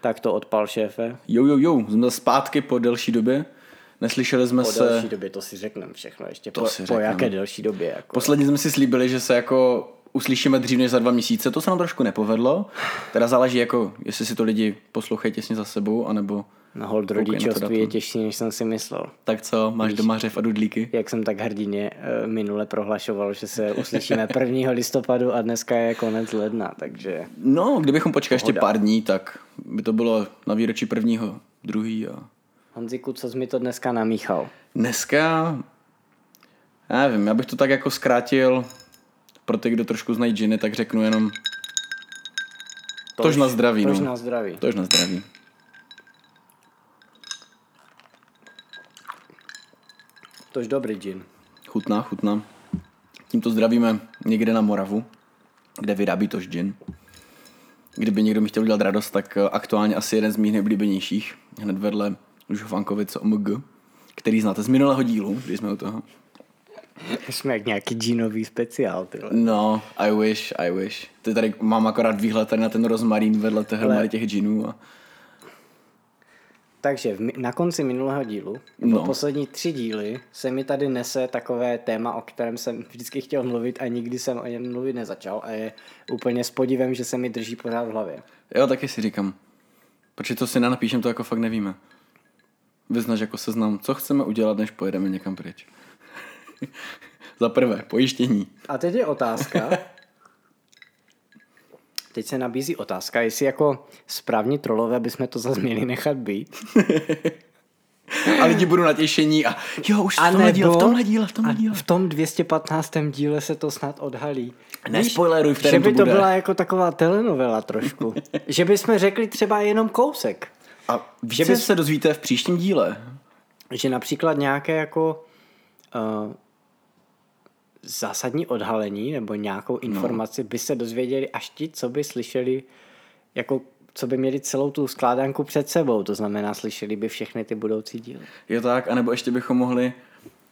Tak to odpal šéfe. Jo, jo, jo, jsme zpátky po delší době. Neslyšeli jsme Po se... delší době to si řekneme všechno ještě. To po, si po řekneme. jaké delší době? Jako. Posledně jsme si slíbili, že se jako uslyšíme dřív než za dva měsíce. To se nám trošku nepovedlo. Teda záleží jako, jestli si to lidi poslouchají těsně za sebou, anebo Na hold rodičovství je těžší, než jsem si myslel. tak co, máš doma řev a dudlíky? Jak jsem tak hrdině eh, minule prohlašoval, že se uslyšíme 1. listopadu a dneska je konec ledna, takže No, kdybychom počkali ještě pár dní, tak by to bylo na výročí prvního, druhý a Honziku, co jsi mi to dneska namíchal? Dneska, já nevím, já bych to tak jako zkrátil, pro ty, kdo trošku znají džiny, tak řeknu jenom tož na zdraví. Tož no. na zdraví. Tož na zdraví. Tož dobrý gin. Chutná, chutná. Tímto zdravíme někde na Moravu, kde vyrábí tož gin. Kdyby někdo mi chtěl udělat radost, tak eh, aktuálně asi jeden z mých nejoblíbenějších, hned vedle Žufankovic OMG, který znáte z minulého dílu, když jsme u toho. Jsme jak nějaký ginový speciál, ty vole. No, I wish, I wish. Ty tady mám akorát výhled tady na ten rozmarín vedle té hromady těch džinů. A... Takže v, na konci minulého dílu, nebo No. no. poslední tři díly, se mi tady nese takové téma, o kterém jsem vždycky chtěl mluvit a nikdy jsem o něm mluvit nezačal a je úplně s podivem, že se mi drží pořád v hlavě. Jo, taky si říkám. Protože to si nenapíšem, to jako fakt nevíme. Vyznač jako seznam, co chceme udělat, než pojedeme někam pryč. Za prvé, pojištění. A teď je otázka, teď se nabízí otázka, jestli jako správní trolové bychom to zase měli nechat být. A lidi budou natěšení a jo, už v A tomhle díle, v nebo- tomhle díle, v tomhle A díle. v tom 215. díle se to snad odhalí. Nespoileruj, v že by to to bude. byla jako taková telenovela trošku. že bychom řekli třeba jenom kousek. A více Že bys- se dozvíte v příštím díle. Že například nějaké jako uh, zásadní odhalení nebo nějakou informaci by se dozvěděli až ti, co by slyšeli, jako co by měli celou tu skládanku před sebou. To znamená, slyšeli by všechny ty budoucí díly. Je tak, anebo ještě bychom mohli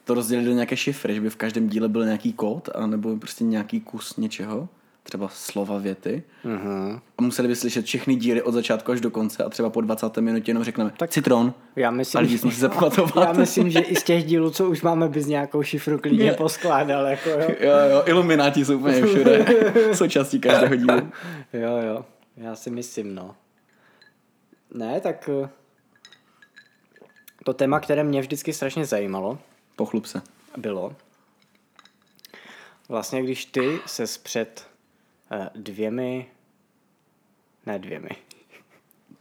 to rozdělit do nějaké šifry, že by v každém díle byl nějaký kód, anebo prostě nějaký kus něčeho, třeba slova věty. Uh-huh. A museli by slyšet všechny díly od začátku až do konce a třeba po 20. minutě jenom řekneme tak citron. Já A myslím, lidi jsme si zapamatovat. já myslím, že i z těch dílů, co už máme, bys nějakou šifru klidně poskládal. Jako, jo. Jo, jo, ilumináti jsou úplně všude. Součástí každého dílu. jo, jo, já si myslím, no. Ne, tak eh, to téma, které mě vždycky strašně zajímalo, Pochlup se. bylo, vlastně když ty se před dvěmi, ne dvěmi,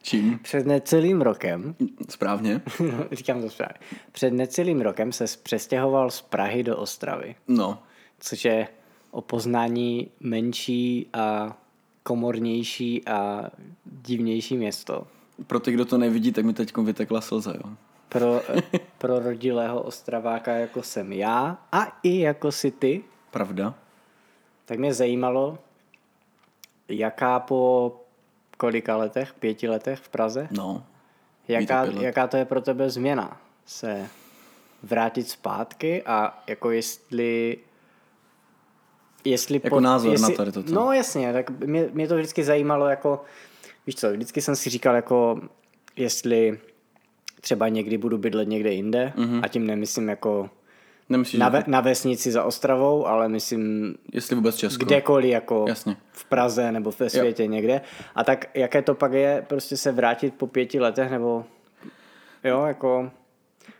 Čím? před necelým rokem, Správně. říkám to správně, před necelým rokem se přestěhoval z Prahy do Ostravy. No. což je o poznání menší a komornější a divnější město. Pro ty, kdo to nevidí, tak mi teď vytekla slza, jo. Pro, pro rodilého ostraváka jako jsem já a i jako si ty, Pravda. tak mě zajímalo, jaká po kolika letech, pěti letech v Praze, No. jaká, jaká to je pro tebe změna se vrátit zpátky a jako jestli jestli Jako názor na jestli, tady toto. No jasně, tak mě, mě to vždycky zajímalo jako, víš co, vždycky jsem si říkal jako, jestli třeba někdy budu bydlet někde jinde mm-hmm. a tím nemyslím jako Nemyslíš, na, ve, na vesnici za Ostravou, ale myslím jestli vůbec Česko. kdekoliv jako Jasně. v Praze nebo ve světě jo. někde. A tak jaké to pak je prostě se vrátit po pěti letech nebo jo, jako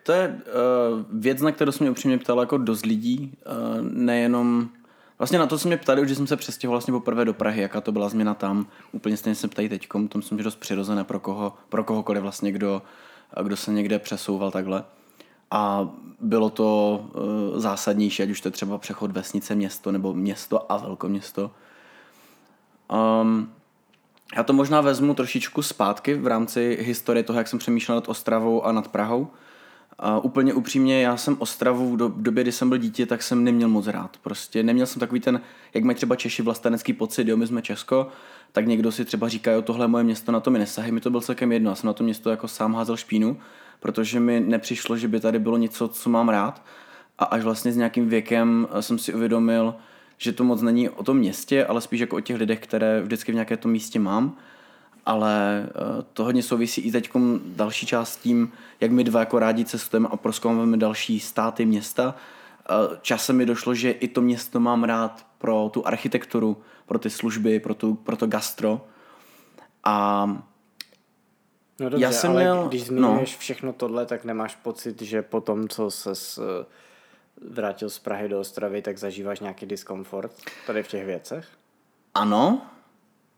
To je uh, věc, na kterou se mě upřímně ptalo jako dost lidí, uh, nejenom... Vlastně na to se mě ptali, už jsem se přestěhoval vlastně poprvé do Prahy, jaká to byla změna tam. Úplně stejně se ptají teďkom, to myslím, že dost přirozené pro, koho, pro kohokoliv vlastně, kdo, kdo se někde přesouval takhle. A bylo to uh, zásadnější, ať už to je třeba přechod vesnice, město nebo město a velkoměsto. Um, já to možná vezmu trošičku zpátky v rámci historie toho, jak jsem přemýšlel nad Ostravou a nad Prahou. A úplně upřímně, já jsem Ostravu v do- v době, kdy jsem byl dítě, tak jsem neměl moc rád. Prostě neměl jsem takový ten, jak mají třeba Češi vlastenecký pocit, jo, my jsme Česko, tak někdo si třeba říká, jo, tohle je moje město, na to mi nesahy, mi to byl celkem jedno, já jsem na to město jako sám házel špínu, protože mi nepřišlo, že by tady bylo něco, co mám rád. A až vlastně s nějakým věkem eh, jsem si uvědomil, že to moc není o tom městě, ale spíš jako o těch lidech, které vždycky v nějaké tom místě mám. ale uh, to hodně souvisí i teď další část s tím, jak my dva jako rádi cestujeme a proskoumáme další státy, města. Uh, časem mi došlo, že i to město mám rád pro tu architekturu, pro ty služby, pro, tu, pro to gastro. A No dobře, já jsem ale měl, když zmiňuješ no. všechno tohle, tak nemáš pocit, že po tom, co se eh, vrátil z Prahy do Ostravy, tak zažíváš nějaký diskomfort tady v těch věcech? Ano,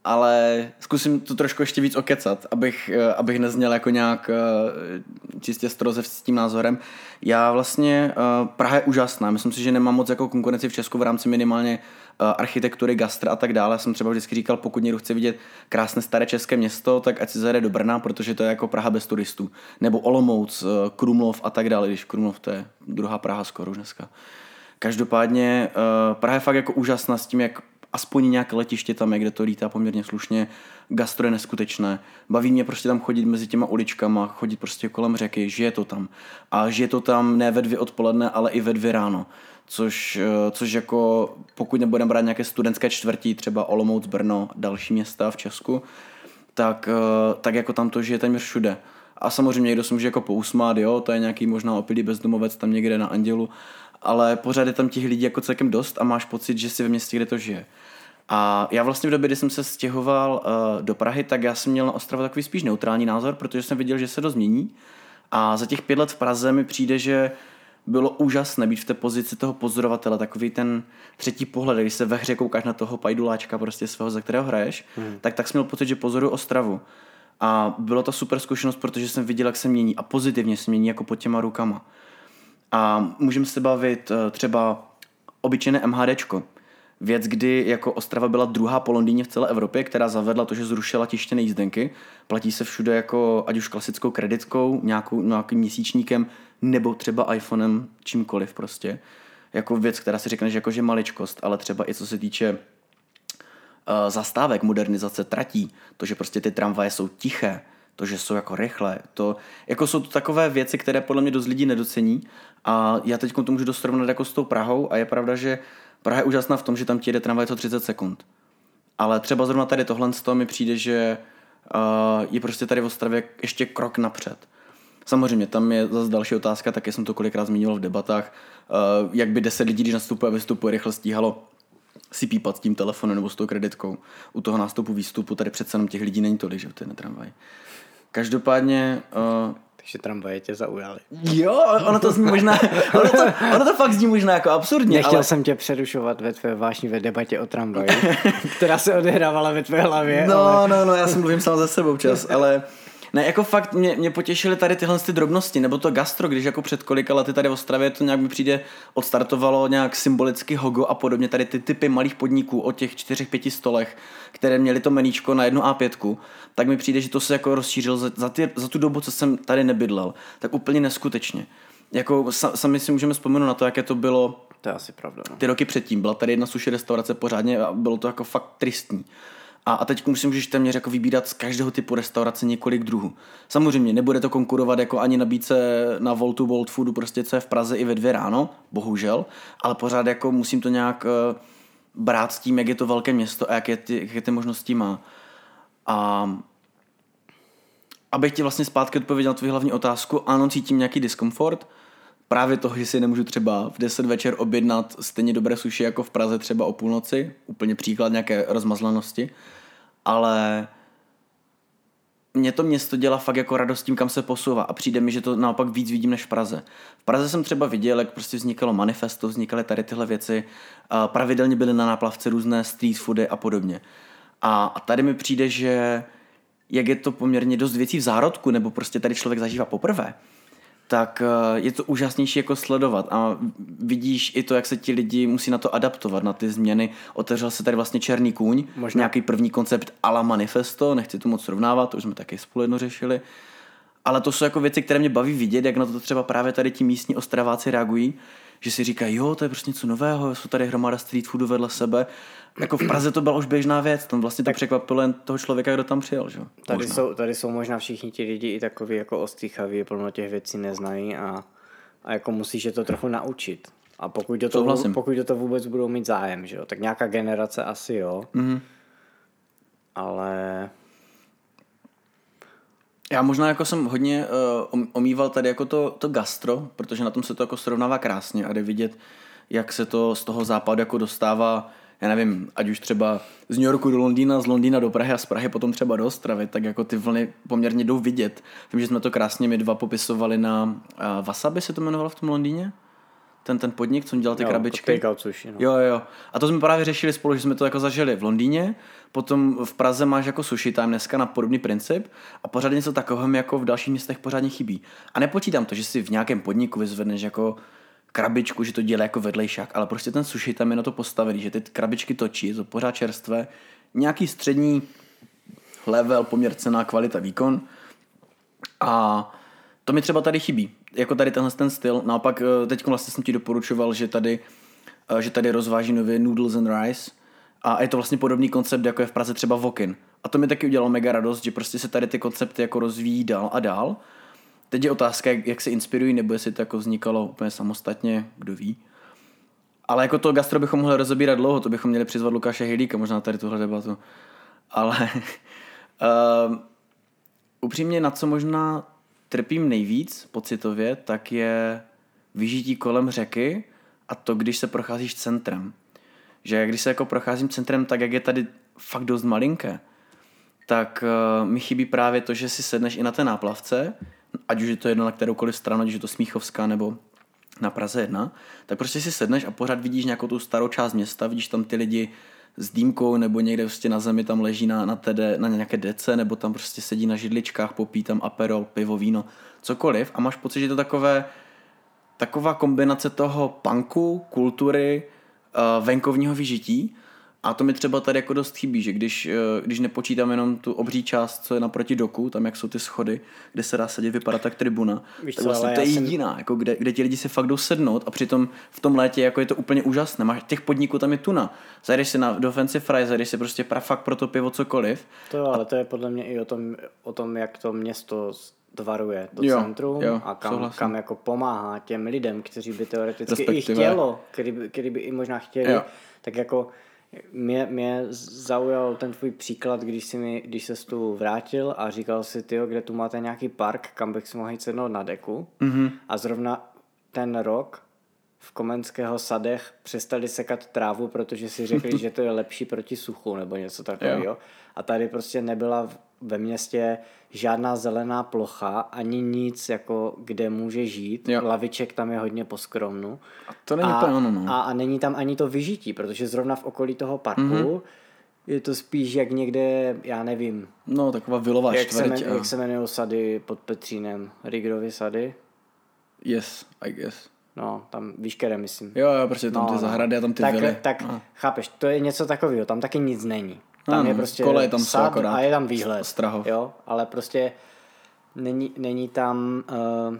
ale zkusím to trošku ještě víc okecat, abych, eh, abych nezněl jako nějak eh, čistě stroze s tím názorem. Já vlastně, Praha je úžasná, myslím si, že nemám moc jako konkurenci v Česku v rámci minimálně architektury, gastra a tak dále. Jsem třeba vždycky říkal, pokud někdo chce vidět krásné staré české město, tak ať si zajede do Brna, protože to je jako Praha bez turistů. Nebo Olomouc, eh, Krumlov a tak dále, když Krumlov to je druhá Praha skoro už dneska. Každopádně eh, Praha je fakt jako úžasná s tím, jak aspoň nějaké letiště tam je, kde to lítá poměrně slušně. Gastro je neskutečné. Baví mě prostě tam chodit mezi těma uličkama, chodit prostě kolem řeky, žije to tam. A žije to tam ne ve dvě odpoledne, ale i ve dvě ráno což, eh, což jako pokud nebudeme brát nějaké studentské čtvrtí, třeba Olomouc, Brno, další města v Česku, tak, eh, tak jako tam to žije téměř všude. A samozřejmě někdo se může jako pousmát, jo, to je nějaký možná opilý bezdomovec tam někde na Andělu, ale pořád je tam těch lidí jako celkem dost a máš pocit, že si ve městě, kde to žije. A já vlastně v době, kdy jsem se stěhoval uh, do Prahy, tak já jsem měl na Ostravu takový spíš neutrální názor, protože jsem viděl, že se to změní. A za těch pět let v Praze mi přijde, že bylo úžasné být v té pozici toho pozorovatele, takový ten třetí pohled, když se ve hře koukáš na toho pajduláčka prostě svého, za kterého hraješ, hmm. tak tak jsem měl pocit, že pozoruju Ostravu. A bylo to super zkušenost, protože jsem viděl, jak se mění a pozitivně se mění jako pod těma rukama. A můžeme se bavit eh, třeba obyčejné MHDčko. Věc, kdy jako Ostrava byla druhá po Londýně v celé Evropě, která zavedla to, že zrušila tištěné jízdenky. Platí se všude jako ať už klasickou kreditkou, nějakou, nějakým měsíčníkem, nebo třeba iPhonem, čímkoliv prostě. Jako věc, která si řekne, že jakože maličkost, ale třeba i co se týče uh, zastávek, modernizace tratí, to, že prostě ty tramvaje jsou tiché, to, že jsou jako rychlé, to, jako jsou to takové věci, které podle mě dost lidí nedocení a já teď to můžu dost jako s tou Prahou a je pravda, že Praha je úžasná v tom, že tam ti jede tramvaj co 30 sekund. Ale třeba zrovna tady tohle z toho mi přijde, že uh, je prostě tady v Ostravě ještě krok napřed. Samozřejmě, tam je zase další otázka, taky jsem to kolikrát zmínil v debatách, uh, jak by 10 lidí, když nastupuje vystupuje, rychle stíhalo si pípat s tím telefonem nebo s tou kreditkou. U toho nástupu výstupu tady přece jenom těch lidí není tolik, že je na tramvaj. Každopádně uh, takže tramvaje tě zaujaly. Jo, ono to zní možná, ono to, ono to fakt zní možná jako absurdně. Nechtěl ale... jsem tě přerušovat ve tvé vášnivé debatě o tramvaji, která se odehrávala ve tvé hlavě. No, ale... no, no, já jsem mluvím sám za sebou čas, ale ne, jako fakt mě, mě potěšily tady tyhle ty drobnosti, nebo to gastro, když jako před kolika lety tady v Ostravě to nějak mi přijde odstartovalo nějak symbolicky hogo a podobně, tady ty typy malých podniků o těch čtyřech, pěti stolech, které měly to meníčko na jednu A5, tak mi přijde, že to se jako rozšířil za, za, ty, za tu dobu, co jsem tady nebydlel, tak úplně neskutečně. Jako sami si můžeme vzpomenout na to, jaké to bylo to je asi pravda. No. Ty roky předtím byla tady jedna suši restaurace pořádně a bylo to jako fakt tristní. A, a teď si můžeš téměř jako vybírat z každého typu restaurace několik druhů. Samozřejmě nebude to konkurovat jako ani nabídce na Voltu Bolt Foodu, prostě co je v Praze i ve dvě ráno, bohužel, ale pořád jako musím to nějak uh, brát s tím, jak je to velké město a jaké ty, jaké ty možnosti má. A abych ti vlastně zpátky odpověděl na tvou hlavní otázku, ano, cítím nějaký diskomfort, právě toho, že si nemůžu třeba v 10 večer objednat stejně dobré suši jako v Praze třeba o půlnoci, úplně příklad nějaké rozmazlanosti, ale mě to město dělá fakt jako radost tím, kam se posouvá a přijde mi, že to naopak víc vidím než v Praze. V Praze jsem třeba viděl, jak prostě vznikalo manifesto, vznikaly tady tyhle věci, pravidelně byly na náplavce různé street foody a podobně. A tady mi přijde, že jak je to poměrně dost věcí v zárodku, nebo prostě tady člověk zažívá poprvé, tak eh, je to úžasnější jako sledovat a vidíš i to, jak se ti lidi musí na to adaptovat, na ty změny. Otevřel se tady vlastně Černý kůň, Možná. nějaký první koncept ala manifesto, nechci to moc srovnávat, to už jsme taky spolu jedno řešili. Ale to jsou jako věci, které mě baví vidět, jak na to třeba právě tady ti místní ostraváci reagují, že si říkají, jo, to je prostě něco nového, jsou tady hromada street foodu vedle sebe jako v Praze to byla už běžná věc, tam vlastně tak, to překvapilo jen toho člověka, kdo tam přijel. Že? Tady, jsou, tady jsou možná všichni ti lidi i takový jako ostýchaví, plno těch věcí neznají a, a jako musíš je to trochu naučit. A pokud do, toho, pokud do toho vůbec budou mít zájem, že jo? tak nějaká generace asi jo. Mm-hmm. Ale Já možná jako jsem hodně uh, omýval tady jako to, to gastro, protože na tom se to jako srovnává krásně a jde vidět, jak se to z toho západu jako dostává, já nevím, ať už třeba z New Yorku do Londýna, z Londýna do Prahy a z Prahy potom třeba do Ostravy, tak jako ty vlny poměrně jdou vidět. Vím, že jsme to krásně my dva popisovali na uh, Wasabi, se to jmenovalo v tom Londýně? ten, ten podnik, co dělal ty jo, krabičky. Sushi, no. Jo, jo. A to jsme právě řešili spolu, že jsme to jako zažili v Londýně, potom v Praze máš jako sushi tam dneska na podobný princip a pořád něco takového jako v dalších městech pořádně chybí. A nepočítám to, že si v nějakém podniku vyzvedneš jako krabičku, že to dělá jako vedlejšák, ale prostě ten sushi tam je na to postavený, že ty krabičky točí, je to pořád čerstvé, nějaký střední level, poměr cena, kvalita, výkon a to mi třeba tady chybí. Jako tady tenhle ten styl. Naopak eh, teď vlastně jsem ti doporučoval, že tady, eh, že tady rozváží nově Noodles and Rice a je to vlastně podobný koncept, jako je v Praze třeba Vokin. A to mi taky udělalo mega radost, že prostě se tady ty koncepty jako rozvíjí dál a dál. Teď je otázka, jak, jak se inspirují, nebo jestli to jako vznikalo úplně samostatně, kdo ví. Ale jako to gastro bychom mohli rozebírat dlouho, to bychom měli přizvat Lukáše Hejlíka, možná tady tuhle debatu. Ale uh, upřímně na co možná trpím nejvíc pocitově, tak je vyžití kolem řeky a to, když se procházíš centrem. Že když se jako procházím centrem, tak jak je tady fakt dost malinké, tak uh, mi chybí právě to, že si sedneš i na té náplavce, ať už je to jedno na kteroukoliv stranu, ať už je to Smíchovská nebo na Praze 1, tak prostě si sedneš a pořád vidíš nějakou tu starou část města, vidíš tam ty lidi s dýmkou nebo někde prostě na zemi tam leží na, na, tede, na nějaké dece nebo tam prostě sedí na židličkách, popí tam aperol, pivo, víno, cokoliv a máš pocit, že to takové taková kombinace toho punku, kultury, uh, venkovního vyžití a to mi třeba tady jako dost chybí, že když, eh, když nepočítám jenom tu obří část, co je naproti doku, tam jak jsou ty schody, kde se dá sedět, vypadá tak tribuna, Víš tak co, vlastně to je jediná, jsem... jako kde, kde ti lidi si fakt jdou sednout a přitom v tom létě jako je to úplně úžasné. Máš těch podniků tam je tuna. Zajdeš si na do fancy fry, zajdeš si prostě pra, fakt pro to pivo cokoliv. To ale a... to je podle mě i o tom, o tom jak to město tvaruje to jo, centrum jo, a kam, kam jako pomáhá těm lidem, kteří by teoreticky Respektive. i chtělo, který by, který by i možná chtěli, jo. tak jako mě, mě zaujal ten tvůj příklad, když, jsi mi, když se tu vrátil a říkal si, ty, kde tu máte nějaký park, kam bych si mohl jít sednout na deku. Mm-hmm. A zrovna ten rok v Komenského sadech přestali sekat trávu, protože si řekli, že to je lepší proti suchu nebo něco takového. A tady prostě nebyla ve městě žádná zelená plocha, ani nic, jako kde může žít. Jo. Laviček tam je hodně poskromnu. A to není a, ono, no. a, a není tam ani to vyžití, protože zrovna v okolí toho parku mm-hmm. je to spíš jak někde, já nevím. No, taková vilová jak čtvrť. Se, jak se jmenují sady pod Petřínem? Rigrovy sady? Yes, I guess. No, tam víš, které myslím. Jo, jo, prostě tam no, ty no. zahrady a tam ty tak, vily. Tak, no. chápeš, to je něco takového, tam taky nic není. Tam ano, je prostě kole tam sad a je tam výhled. Strahov. Jo, ale prostě není, není tam... Uh,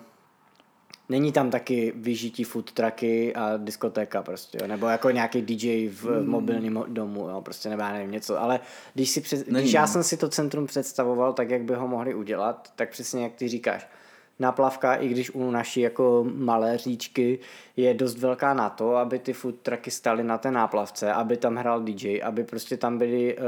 Není tam taky vyžití food trucky a diskotéka prostě, jo? nebo jako nějaký DJ v mm. mobilním domu, jo? prostě nebo já nevím něco, ale když, si před, když já no. jsem si to centrum představoval tak, jak by ho mohli udělat, tak přesně jak ty říkáš, náplavka, i když u naší jako malé říčky je dost velká na to, aby ty food trucky staly na té náplavce, aby tam hrál DJ, aby prostě tam byly uh,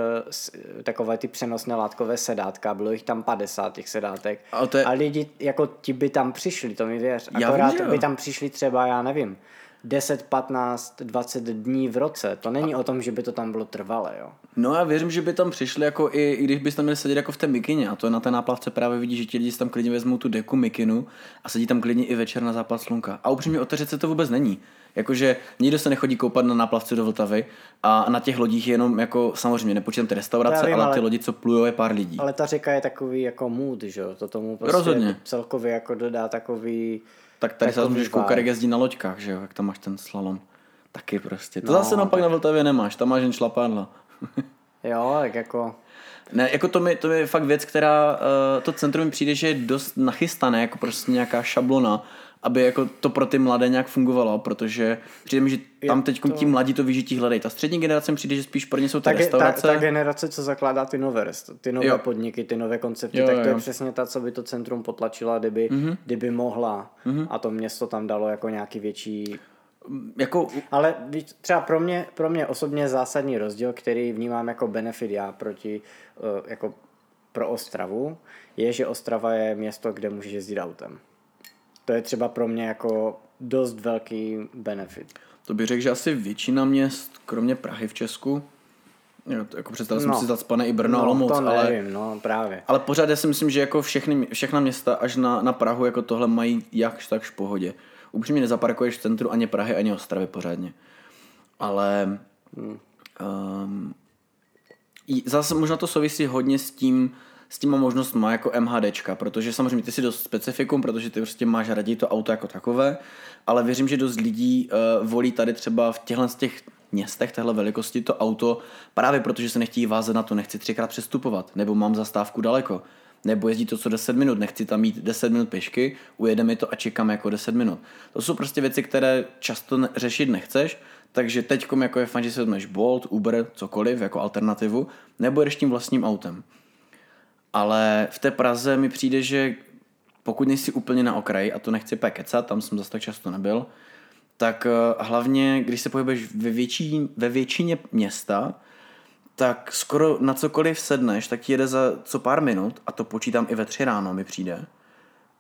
takové ty přenosné látkové sedátka, bylo jich tam 50 těch sedátek. A, je... a lidi jako ti by tam přišli, to mi věř. Akorát vím, by tam přišli třeba, já nevím, 10, 15, 20 dní v roce. To není a... o tom, že by to tam bylo trvalé, jo. No já věřím, že by tam přišli jako i, i když bys tam měli sedět jako v té mikině a to na té náplavce právě vidí, že ti lidi tam klidně vezmou tu deku mikinu a sedí tam klidně i večer na západ slunka. A upřímně o se to vůbec není. Jakože nikdo se nechodí koupat na náplavce do Vltavy a na těch lodích jenom jako samozřejmě nepočítám ty restaurace, vím, ale ty lodi, co plujou, je pár lidí. Ale ta řeka je takový jako mood, že jo? To tomu prostě Rozhodně. celkově jako dodá takový tak tady se můžeš koukat, jak jezdí na loďkách, že jo, jak tam máš ten slalom. Taky prostě. To no, zase naopak tak... na Vltavě nemáš, tam máš jen šlapádla. jo, tak jako... Ne, jako to, mi, to je fakt věc, která, uh, to centrum mi přijde, že je dost nachystané, jako prostě nějaká šablona aby jako to pro ty mladé nějak fungovalo, protože přijde mi, že tam teď to... ti mladí to vyžití hledají. Ta střední generace mi přijde, že spíš pro ně jsou ty ta, restaurace. Ta, ta, generace, co zakládá ty nové, ty nové jo. podniky, ty nové koncepty, jo, tak to jo. je přesně ta, co by to centrum potlačila, kdyby, mm-hmm. kdyby mohla mm-hmm. a to město tam dalo jako nějaký větší jako... Ale třeba pro mě, pro mě osobně zásadní rozdíl, který vnímám jako benefit já proti uh, jako pro Ostravu, je, že Ostrava je město, kde můžeš jezdit autem. To je třeba pro mě jako dost velký benefit. To bych řekl, že asi většina měst, kromě Prahy v Česku, Jo, jako představil no. jsem si zacpané i Brno, no, Olomouc, to ale, nevím, no, právě. ale pořád já si myslím, že jako všechny, všechna města až na, na Prahu jako tohle mají jakž takž v pohodě. Upřímně nezaparkuješ v centru ani Prahy, ani Ostravy pořádně. Ale hmm. um, zase možná to souvisí hodně s tím, s těma možnostma jako MHDčka, protože samozřejmě ty si dost specifikum, protože ty prostě máš raději to auto jako takové, ale věřím, že dost lidí uh, volí tady třeba v těchto z těch městech téhle velikosti to auto právě protože se nechtějí vázet na to, nechci třikrát přestupovat, nebo mám zastávku daleko, nebo jezdí to co 10 minut, nechci tam mít 10 minut pěšky, ujede mi to a čekám jako 10 minut. To jsou prostě věci, které často řešit nechceš, takže teď jako je fajn, že si vezmeš Bolt, Uber, cokoliv jako alternativu, nebo jedeš tím vlastním autem. Ale v té Praze mi přijde, že pokud nejsi úplně na okraji, a to nechci pekecat, tam jsem zase tak často nebyl, tak eh, hlavně, když se pohybuješ ve, větší, ve většině města, tak skoro na cokoliv sedneš, tak ti jede za co pár minut, a to počítám i ve tři ráno mi přijde.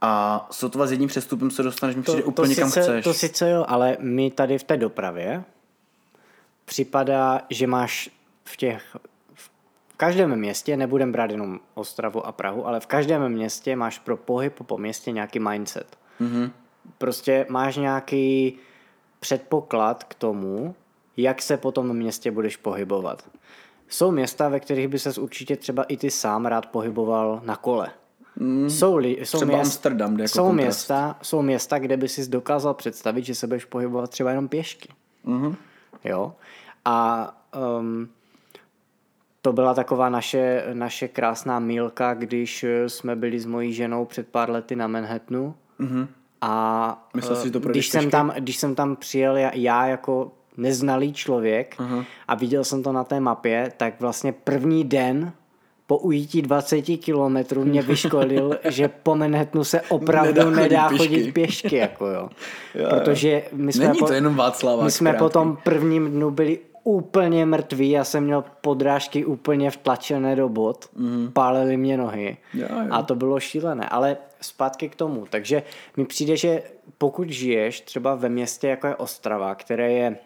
A sotva s jedním přestupem se dostaneš, mi přijde to, úplně to kam sice, chceš. To sice jo, ale my tady v té dopravě připadá, že máš v těch každém městě, nebudem brát jenom Ostravu a Prahu, ale v každém městě máš pro pohyb po městě nějaký mindset. Mm-hmm. Prostě máš nějaký předpoklad k tomu, jak se po tom městě budeš pohybovat. Jsou města, ve kterých by ses určitě třeba i ty sám rád pohyboval na kole. Mm, jsou, li, jsou, třeba měst, Amsterdam, jako jsou, města, jsou města, kde by si dokázal představit, že se budeš pohybovat třeba jenom pěšky. Mm-hmm. Jo? A um, to byla taková naše, naše krásná mílka, když jsme byli s mojí ženou před pár lety na Manhattanu. Mm-hmm. A Myslel si, že to když, jsem tam, když jsem tam přijel já, já jako neznalý člověk uh-huh. a viděl jsem to na té mapě, tak vlastně první den po ujítí 20 kilometrů mě vyškolil, že po Manhattanu se opravdu nedá, nedá chodit, chodit pěšky. pěšky. Jako jo. jo Protože my jsme, Není po, to jenom my jsme po tom prvním dnu byli úplně mrtví, já jsem měl podrážky úplně vtlačené do bod, mm. pálily mě nohy. Jo, jo. a to bylo šílené, ale zpátky k tomu, takže mi přijde, že pokud žiješ třeba ve městě jako je Ostrava, které je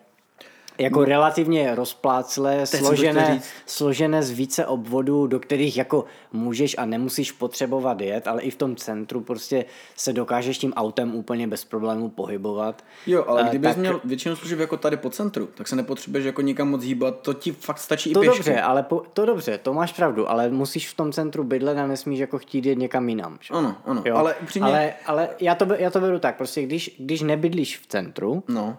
jako hmm. relativně rozpláclé, složené, složené z více obvodů, do kterých jako můžeš a nemusíš potřebovat jet, ale i v tom centru prostě se dokážeš tím autem úplně bez problémů pohybovat. Jo, ale uh, kdybys tak... měl většinu služeb jako tady po centru, tak se nepotřebuješ jako nikam moc hýbat, to ti fakt stačí to i pěšky. dobře, ale po, to dobře, to máš pravdu, ale musíš v tom centru bydlet a nesmíš jako chtít jít někam jinam. Že? Ano, ano, jo? ale upřímně... Ale, ale já, to, já to beru tak, prostě když, když nebydlíš v centru, no.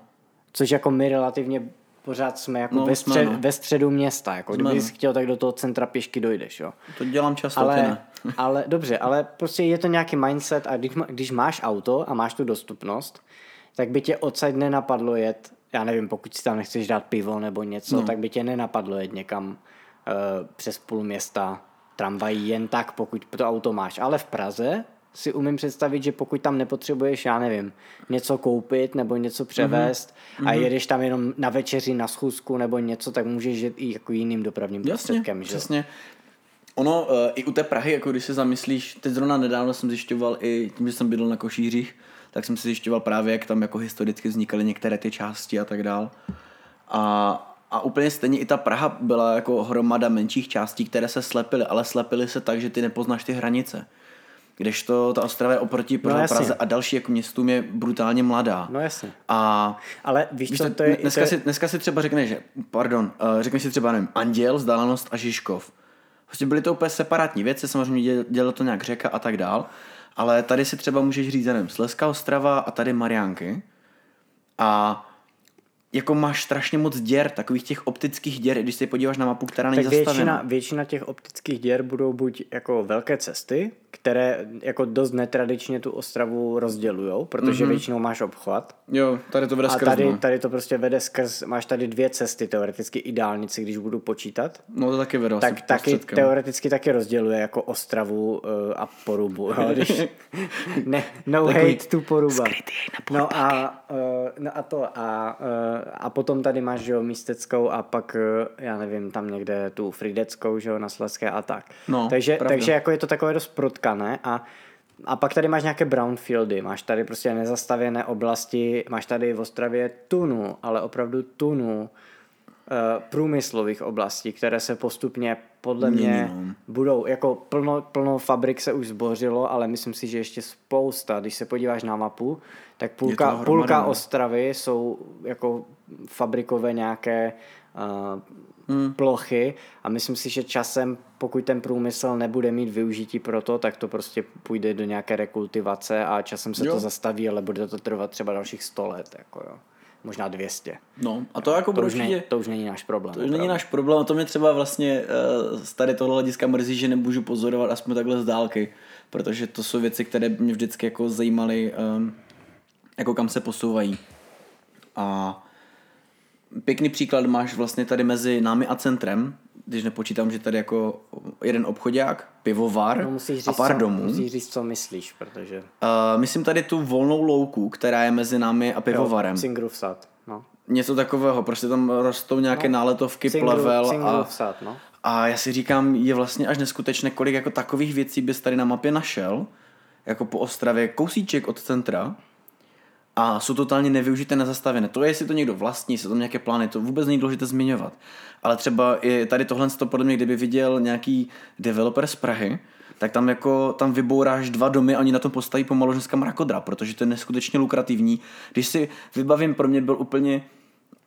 což jako my relativně pořád jsme jako no, ve, střed, jsme, no. ve středu města. Jako jsme, kdybys no. chtěl, tak do toho centra pěšky dojdeš. Jo. To dělám často, ale, ne. ale dobře, ale prostě je to nějaký mindset a když, když máš auto a máš tu dostupnost, tak by tě odsaď nenapadlo jet, já nevím, pokud si tam nechceš dát pivo nebo něco, no. tak by tě nenapadlo jet někam uh, přes půl města tramvají jen tak, pokud to auto máš. Ale v Praze si umím představit, že pokud tam nepotřebuješ, já nevím, něco koupit nebo něco převést mm-hmm. a mhm. jedeš tam jenom na večeři, na schůzku nebo něco, tak můžeš jít i jako jiným dopravním Jasně, prostředkem. Že? Přesně. Ono uh, i u té Prahy, jako když se zamyslíš, teď zrovna nedávno jsem zjišťoval i tím, že jsem bydlel na Košířích, tak jsem si zjišťoval právě, jak tam jako historicky vznikaly některé ty části a tak dál. A, a úplně stejně i ta Praha byla jako hromada menších částí, které se slepily, ale slepily se tak, že ty nepoznáš ty hranice. Kdežto ta Ostrava je oproti no, Praze a další jako městům je brutálně mladá. No jasně. A Ale víš, víš co, to je... Dneska, to je... Si, dneska si třeba řekne, že, pardon, uh, řekne si třeba, nevím, Anděl, Vzdálenost a Žižkov. Prostě byly to úplně separátní věci, samozřejmě dělalo to nějak řeka a tak dál, ale tady si třeba můžeš říct, nevím, Slezská Ostrava a tady Mariánky. A jako máš strašně moc děr, takových těch optických děr, když se podíváš na mapu, která není tak většina, většina těch optických děr budou buď jako velké cesty, které jako dost netradičně tu Ostravu rozdělujou, protože mm-hmm. většinou máš obchod. Jo, tady to vede skrz. A tady, no. tady to prostě vede skrz, máš tady dvě cesty teoreticky i dálnici, když budu počítat. No to taky vede tak taky teoreticky taky rozděluje jako Ostravu uh, a Porubu. Jo, když, ne, no Takový hate tu Poruba. No a uh, no a to a, uh, a potom tady máš, že jo, místeckou a pak, uh, já nevím, tam někde tu frideckou, že jo, na Sleské a tak. No, takže, takže jako je to takové dost protkané a a pak tady máš nějaké brownfieldy, máš tady prostě nezastavěné oblasti, máš tady v Ostravě tunu, ale opravdu tunu průmyslových oblastí, které se postupně podle mě no. budou, jako plno, plno fabrik se už zbořilo, ale myslím si, že ještě spousta, když se podíváš na mapu, tak půlka, půlka no. Ostravy jsou jako fabrikové nějaké uh, hmm. plochy a myslím si, že časem, pokud ten průmysl nebude mít využití pro to, tak to prostě půjde do nějaké rekultivace a časem se jo. to zastaví, ale bude to trvat třeba dalších 100 let. Jako jo možná 200. No a to jako to už, ne, to už není náš problém. To už není náš problém a to mě třeba vlastně uh, z tady tohle hlediska mrzí, že nemůžu pozorovat aspoň takhle z dálky, protože to jsou věci, které mě vždycky jako zajímaly, um, jako kam se posouvají. A pěkný příklad máš vlastně tady mezi námi a centrem, když nepočítám, že tady jako jeden obchodák, pivovar no, a pár co, domů. Musíš říct, co myslíš, protože... Uh, myslím tady tu volnou louku, která je mezi námi a pivovarem. Jo, sad, no. Něco takového, prostě tam rostou nějaké no, náletovky, Cingru, plevel a, sad, no. a já si říkám, je vlastně až neskutečné, kolik jako takových věcí bys tady na mapě našel, jako po Ostravě, kousíček od centra, a jsou totálně nevyužité, nezastavené. To je, jestli to někdo vlastní, jestli to nějaké plány, to vůbec není důležité zmiňovat. Ale třeba i tady tohle, to podle mě, kdyby viděl nějaký developer z Prahy, tak tam jako tam vybouráš dva domy a oni na tom postaví pomalu ženská mrakodra, protože to je neskutečně lukrativní. Když si vybavím, pro mě byl úplně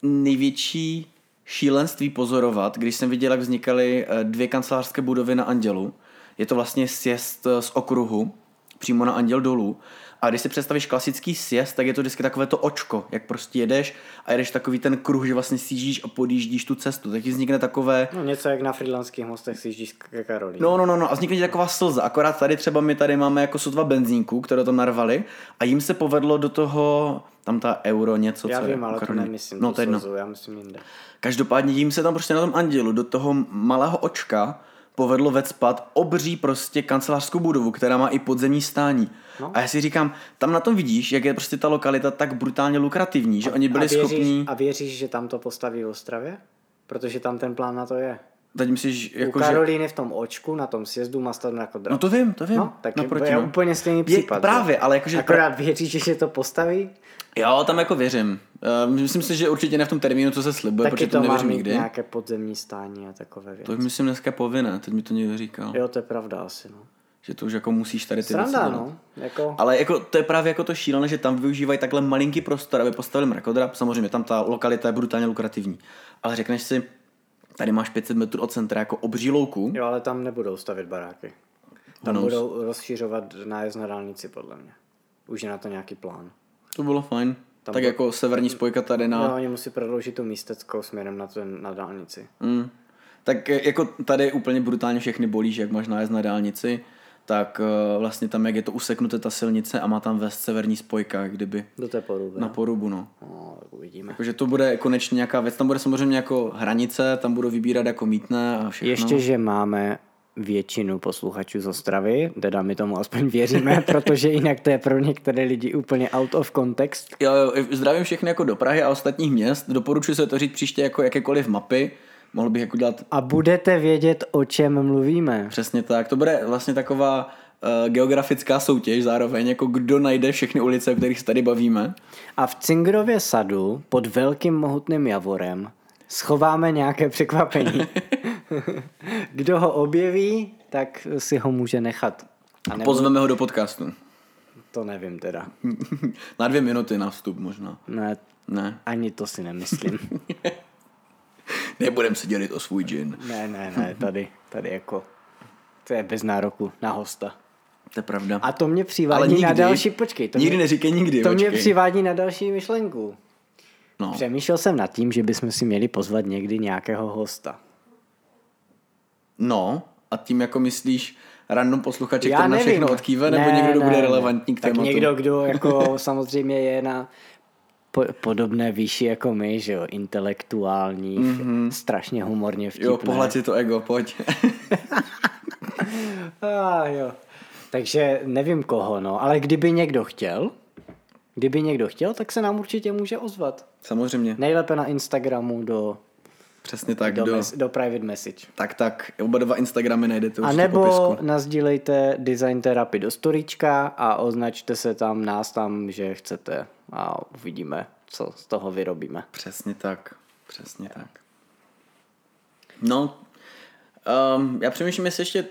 největší šílenství pozorovat, když jsem viděl, jak vznikaly eh, dvě kancelářské budovy na Andělu. Je to vlastně sjezd eh, z okruhu, přímo na Anděl dolů a když si představíš klasický sjezd, tak je to vždycky takové to očko, jak prostě jedeš a jedeš takový ten kruh, že vlastně sjíždíš a podjíždíš tu cestu. Tak ti vznikne takové... No něco jak na frilanských mostech sjíždíš ke Karolí. No, no, no, no, a vznikne ti taková slza. Akorát tady třeba my tady máme jako sotva benzínku, které tam narvali a jim se povedlo do toho tam ta euro něco, já co vím, je, ale to nemyslím, no, to slzu, já myslím jinde. Každopádně jim se tam prostě na tom andělu do toho malého očka povedlo vecpat obří prostě kancelářskou budovu, která má i podzemní stání. No. A já si říkám, tam na tom vidíš, jak je prostě ta lokalita tak brutálně lukrativní, že a, oni byli a věříš, schopní... A věříš, že tam to postaví v Ostravě? Protože tam ten plán na to je. Teď myslíš, jako, U Karolíny že... v tom očku, na tom sjezdu má stavit jako No to vím, to vím. No, tak naproti, je, no. úplně stejný případ. Je, právě, ale jakože... Akorát věříš, že to postaví? Jo, tam jako věřím. Uh, myslím si, že určitě ne v tom termínu, co se slibuje, Taky protože to nevěřím nikdy. nějaké podzemní stání a takové věci. To myslím dneska povinné, teď mi to někdo říkal. Jo, to je pravda asi, no. Že to už jako musíš tady ty Sranda, věci no. Jako... Ale jako, to je právě jako to šílené, že tam využívají takhle malinký prostor, aby postavili mrakodrap. Samozřejmě tam ta lokalita je brutálně lukrativní. Ale řekneš si, tady máš 500 metrů od centra jako obří louku. Jo, ale tam nebudou stavit baráky. Tam Knows. budou rozšířovat nájezd na dálnici, podle mě. Už je na to nějaký plán. To bylo fajn. Tam tak byl... jako severní spojka tady na... No, oni musí prodloužit tu místeckou směrem na, ten, na dálnici. Mm. Tak jako tady úplně brutálně všechny bolí, že jak máš nájezd na dálnici, tak uh, vlastně tam, jak je to useknuté ta silnice a má tam vést severní spojka, kdyby. Do té poruby. Na porubu, no. no uvidíme. Takže to bude konečně nějaká věc. Tam bude samozřejmě jako hranice, tam budou vybírat jako mítné a všechno. Ještě, že máme většinu posluchačů z Ostravy, teda my tomu aspoň věříme, protože jinak to je pro některé lidi úplně out of context. Jo, jo, zdravím všechny jako do Prahy a ostatních měst, doporučuji se to říct příště jako jakékoliv mapy, mohl bych jako dělat... A budete vědět, o čem mluvíme. Přesně tak, to bude vlastně taková uh, geografická soutěž zároveň, jako kdo najde všechny ulice, o kterých se tady bavíme. A v Cingrově sadu pod velkým mohutným javorem schováme nějaké překvapení. Kdo ho objeví, tak si ho může nechat. A nebo... Pozveme ho do podcastu. To nevím teda. na dvě minuty na vstup možná. Ne, ne. ani to si nemyslím. Nebudem se dělit o svůj džin. Ne, ne, ne, tady, tady jako, to je bez nároku na hosta. To je pravda. A to mě přivádí nikdy, na další, počkej. To nikdy mě, neříkej nikdy, To počkej. mě přivádí na další myšlenku. No. Přemýšlel jsem nad tím, že bychom si měli pozvat někdy nějakého hosta. No, a tím jako myslíš random posluchače, který na všechno odkýve, nebo ne, někdo, kdo ne, bude relevantní k tématu? Tak někdo, kdo jako samozřejmě je na po, podobné výši jako my, že jo, intelektuální, mm-hmm. strašně humorně vtipné. Jo, pohled si to ego, pojď. ah, jo. Takže nevím koho, no, ale kdyby někdo chtěl, kdyby někdo chtěl, tak se nám určitě může ozvat. Samozřejmě. Nejlépe na Instagramu do Přesně tak. Do, do, mes, do private message. Tak, tak. Oba dva Instagramy najdete A nebo nazdílejte design therapy do storíčka a označte se tam, nás tam, že chcete a uvidíme, co z toho vyrobíme. Přesně tak. Přesně tak. No, um, já přemýšlím, jestli ještě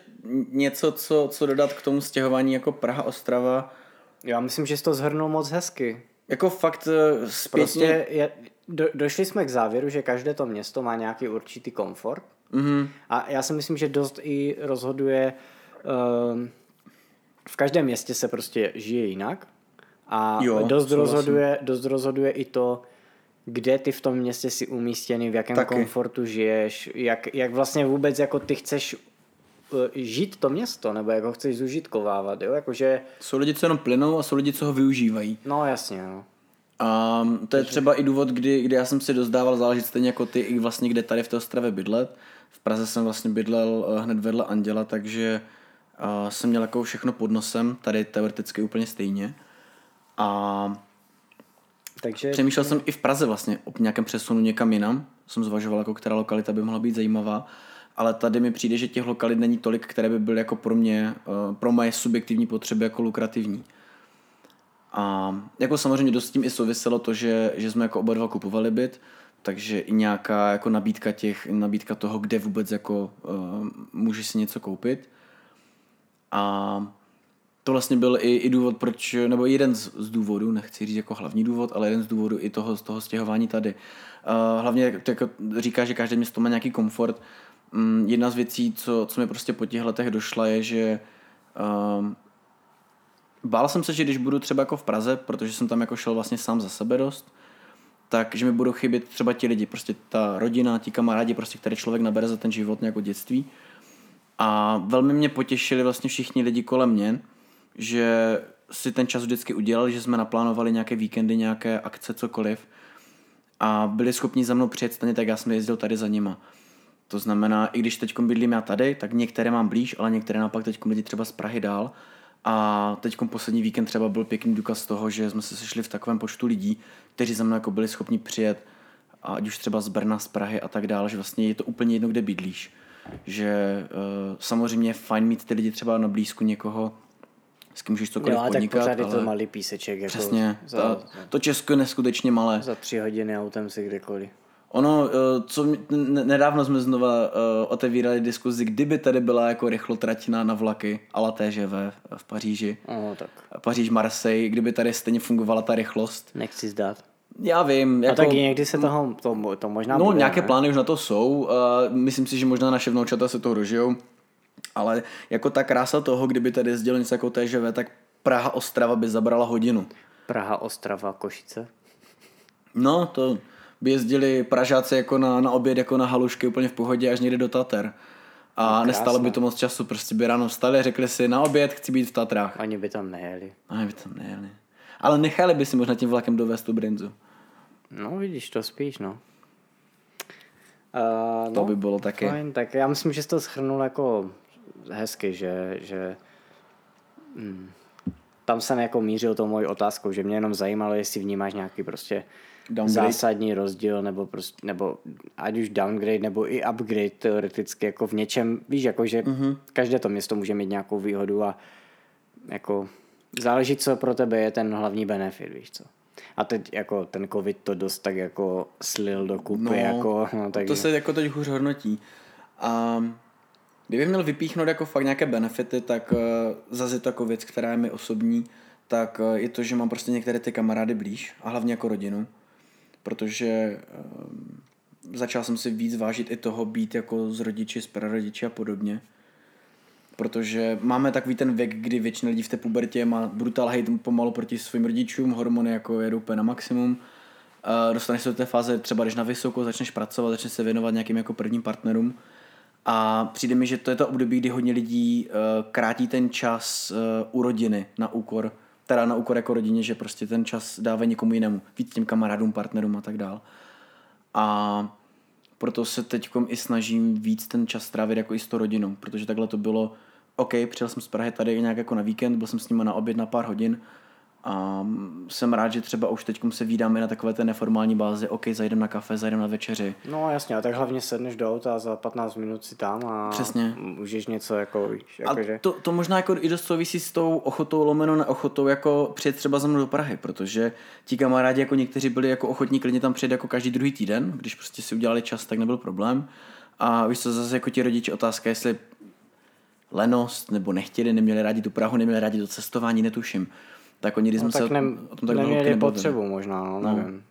něco, co, co dodat k tomu stěhování jako Praha-Ostrava. Já myslím, že jsi to zhrnul moc hezky. Jako fakt uh, zpětně... Prostě je, do, došli jsme k závěru, že každé to město má nějaký určitý komfort. Mm-hmm. A já si myslím, že dost i rozhoduje, uh, v každém městě se prostě žije jinak. A jo, dost, rozhoduje, dost rozhoduje i to, kde ty v tom městě si umístěný, v jakém Taky. komfortu žiješ, jak, jak vlastně vůbec jako ty chceš uh, žít to město, nebo jak ho chceš zužitkovávat, jo, jakože... Jsou lidi, co jenom plynou a jsou lidi, co ho využívají. No jasně, no. A to je třeba i důvod, kdy, kdy já jsem si dozdával záležit stejně jako ty, i vlastně kde tady v té ostravě bydlet. V Praze jsem vlastně bydlel eh, hned vedle Anděla, takže uh, jsem měl jako všechno pod nosem, tady teoreticky úplně stejně. A takže... Přemýšlel jsem i v Praze vlastně o nějakém přesunu někam jinam. Jsem zvažoval, jako která lokalita by mohla být zajímavá. Ale tady mi přijde, že těch lokalit není tolik, které by byly jako pro mě, eh, pro moje subjektivní potřeby jako lukrativní. A jako samozřejmě dost s tím i souviselo to, že, že jsme jako oba dva kupovali byt, takže i nějaká jako nabídka těch, nabídka toho, kde vůbec jako uh, můžeš si něco koupit. A to vlastně byl i, i důvod, proč, nebo jeden z, z důvodů, nechci říct jako hlavní důvod, ale jeden z důvodů i toho, z toho stěhování tady. Uh, hlavně to jako říká, že každé město má nějaký komfort. Um, jedna z věcí, co, co mi prostě po těch letech došla, je, že uh, bál jsem se, že když budu třeba jako v Praze, protože jsem tam jako šel vlastně sám za sebe dost, tak že mi budou chybět třeba ti lidi, prostě ta rodina, ti kamarádi, prostě, které člověk nabere za ten život jako dětství. A velmi mě potěšili vlastně všichni lidi kolem mě, že si ten čas vždycky udělali, že jsme naplánovali nějaké víkendy, nějaké akce, cokoliv a byli schopni za mnou přijet stejně, tak já jsem jezdil tady za nima. To znamená, i když teď bydlím já tady, tak některé mám blíž, ale některé naopak teď lidi třeba z Prahy dál a teď poslední víkend třeba byl pěkný důkaz toho, že jsme se sešli v takovém počtu lidí, kteří za mnou jako byli schopni přijet, ať už třeba z Brna, z Prahy a tak dále, že vlastně je to úplně jedno, kde bydlíš. Že uh, samozřejmě je fajn mít ty lidi třeba na blízku někoho, s kým můžeš cokoliv jo, podnikat. tak pořád je to malý píseček. Jako Přesně, za, ta, to Česko je neskutečně malé. Za tři hodiny autem si kdekoliv. Ono, eh, co nedávno jsme znova uh, otevírali diskuzi, kdyby tady byla jako rychlotrať na, vlaky, ale TGV v Paříži. Oh, tak. Paříž, Marseille, kdyby tady stejně fungovala ta rychlost. Nechci zdát. Já vím. Jako, a taky někdy se toho, to, to možná No, bude, nějaké ne? plány už na to jsou. Uh, myslím si, že možná naše vnoučata se toho dožijou. Ale jako ta krása toho, kdyby tady jezdil něco jako TGV, tak Praha Ostrava by zabrala hodinu. Praha Ostrava Košice? No, to by jezdili Pražáci jako na, na oběd, jako na halušky úplně v pohodě až někde do Tater. A no, nestalo by to moc času, prostě by ráno vstali a řekli si na oběd chci být v Tatrách. Oni by tam nejeli. Oni by tam nejeli. Ale nechali by si možná tím vlakem dovést tu brinzu. No vidíš, to spíš, no. Uh, to no, by bylo taky. Fajn, tak já myslím, že jsi to schrnul jako hezky, že, že hm, tam jsem jako mířil tou mojí otázkou, že mě jenom zajímalo, jestli vnímáš nějaký prostě downgrade. zásadní rozdíl, nebo, prostě, nebo ať už downgrade, nebo i upgrade teoreticky jako v něčem, víš, jako že mm-hmm. každé to město může mít nějakou výhodu a jako záleží, co pro tebe je ten hlavní benefit, víš co. A teď jako ten covid to dost tak jako slil do kupy, no, jako, no, takže... to se jako teď hůř hodnotí. A kdybych měl vypíchnout jako fakt nějaké benefity, tak uh, zase jako věc, která je mi osobní, tak uh, je to, že mám prostě některé ty kamarády blíž a hlavně jako rodinu protože um, začal jsem si víc vážit i toho být jako z rodiči, z prarodiči a podobně. Protože máme takový ten věk, kdy většina lidí v té pubertě má brutal hate pomalu proti svým rodičům, hormony jako jedou úplně na maximum. Uh, dostaneš se do té fáze, třeba když na vysokou začneš pracovat, začneš se věnovat nějakým jako prvním partnerům. A přijde mi, že to je to období, kdy hodně lidí uh, krátí ten čas uh, u rodiny na úkor teda na úkor jako rodině, že prostě ten čas dávají někomu jinému, víc těm kamarádům, partnerům a tak dál. A proto se teď i snažím víc ten čas strávit jako i s tou rodinou, protože takhle to bylo, OK, přijel jsem z Prahy tady nějak jako na víkend, byl jsem s nimi na oběd na pár hodin A jsem rád, že třeba už teď se vídáme na takové té neformální bázi, OK, zajdeme na kafe, zajdeme na večeři. No jasně, a tak hlavně sedneš do auta a za 15 minut si tam a Přesně. užiješ něco jako, víš, jako a že... to, to, možná jako i dost souvisí s tou ochotou lomeno neochotou jako přijet třeba za mnou do Prahy, protože ti kamarádi jako někteří byli jako ochotní klidně tam přijet jako každý druhý týden, když prostě si udělali čas, tak nebyl problém. A víš co, zase jako ti rodiče otázka, jestli lenost, nebo nechtěli, neměli rádi tu Prahu, neměli rádi to cestování, netuším. Tak oni, když no, jsme tak se ne, o tom tak neměli potřebu možná, no, no. nevím.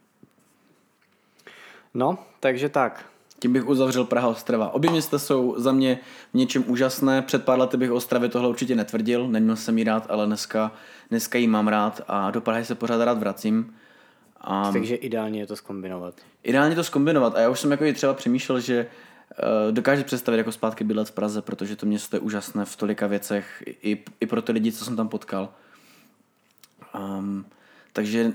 No, takže tak. Tím bych uzavřel Praha Ostrava. Obě města jsou za mě v něčem úžasné. Před pár lety bych Ostravě tohle určitě netvrdil, neměl jsem jí rád, ale dneska, dneska jí mám rád a do Prahy se pořád rád vracím. A Takže ideálně je to skombinovat. Ideálně to skombinovat a já už jsem jako i třeba přemýšlel, že uh, dokážu představit jako zpátky bydlet v Praze, protože to město je úžasné v tolika věcech, i, i pro ty lidi, co jsem tam potkal. Um, takže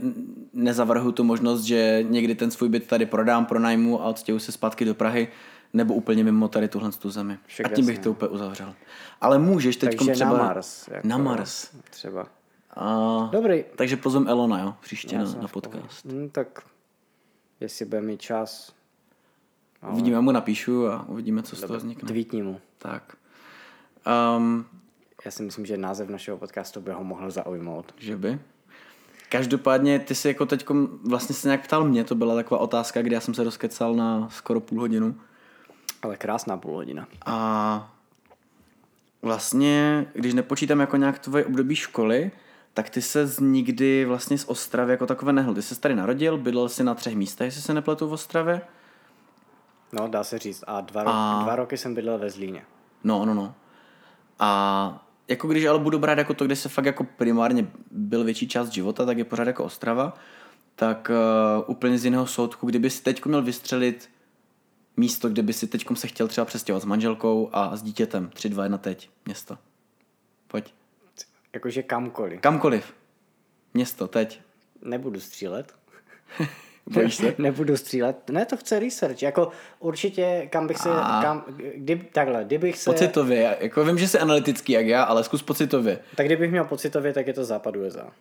nezavrhu tu možnost, že někdy ten svůj byt tady prodám, pronajmu a odstěhu se zpátky do Prahy, nebo úplně mimo tady tuhle tu zemi. Však a tím bych to úplně uzavřel. Ale můžeš teď třeba... na Mars. Jako na Mars. Třeba. A, Dobrý. Takže pozvem Elona, jo, příště na, na podcast. Hmm, tak jestli bude mít čas. Ale... Uvidíme, mu napíšu a uvidíme, co z toho vznikne. Tweetní mu. Tak. Um, Já si myslím, že název našeho podcastu by ho mohl zaujmout. Že by? Každopádně ty jsi jako teď vlastně se nějak ptal mě, to byla taková otázka, kdy já jsem se rozkecal na skoro půl hodinu. Ale krásná půl hodina. A vlastně, když nepočítám jako nějak tvoje období školy, tak ty se z nikdy vlastně z Ostravy jako takové nehl. Ty jsi tady narodil, bydlel jsi na třech místech, jestli se nepletu v Ostravě. No, dá se říct. A dva, a... dva roky jsem bydlel ve Zlíně. No, no, no. A jako když ale budu brát jako to, kde se fakt jako primárně byl větší část života, tak je pořád jako Ostrava, tak uh, úplně z jiného soudku, kdyby si teď měl vystřelit místo, kde by si teď se chtěl třeba přestěhovat s manželkou a s dítětem, 3, 2, 1 teď, město. Pojď. Jakože kamkoliv. Kamkoliv. Město, teď. Nebudu střílet. Bojíš se? Nebudu střílet. Ne, to chce research. Jako určitě, kam bych se... A... Kam, kdy, takhle, kdybych se... Pocitově. Jako vím, že jsi analytický jak já, ale zkus pocitově. Tak kdybych měl pocitově, tak je to západ USA.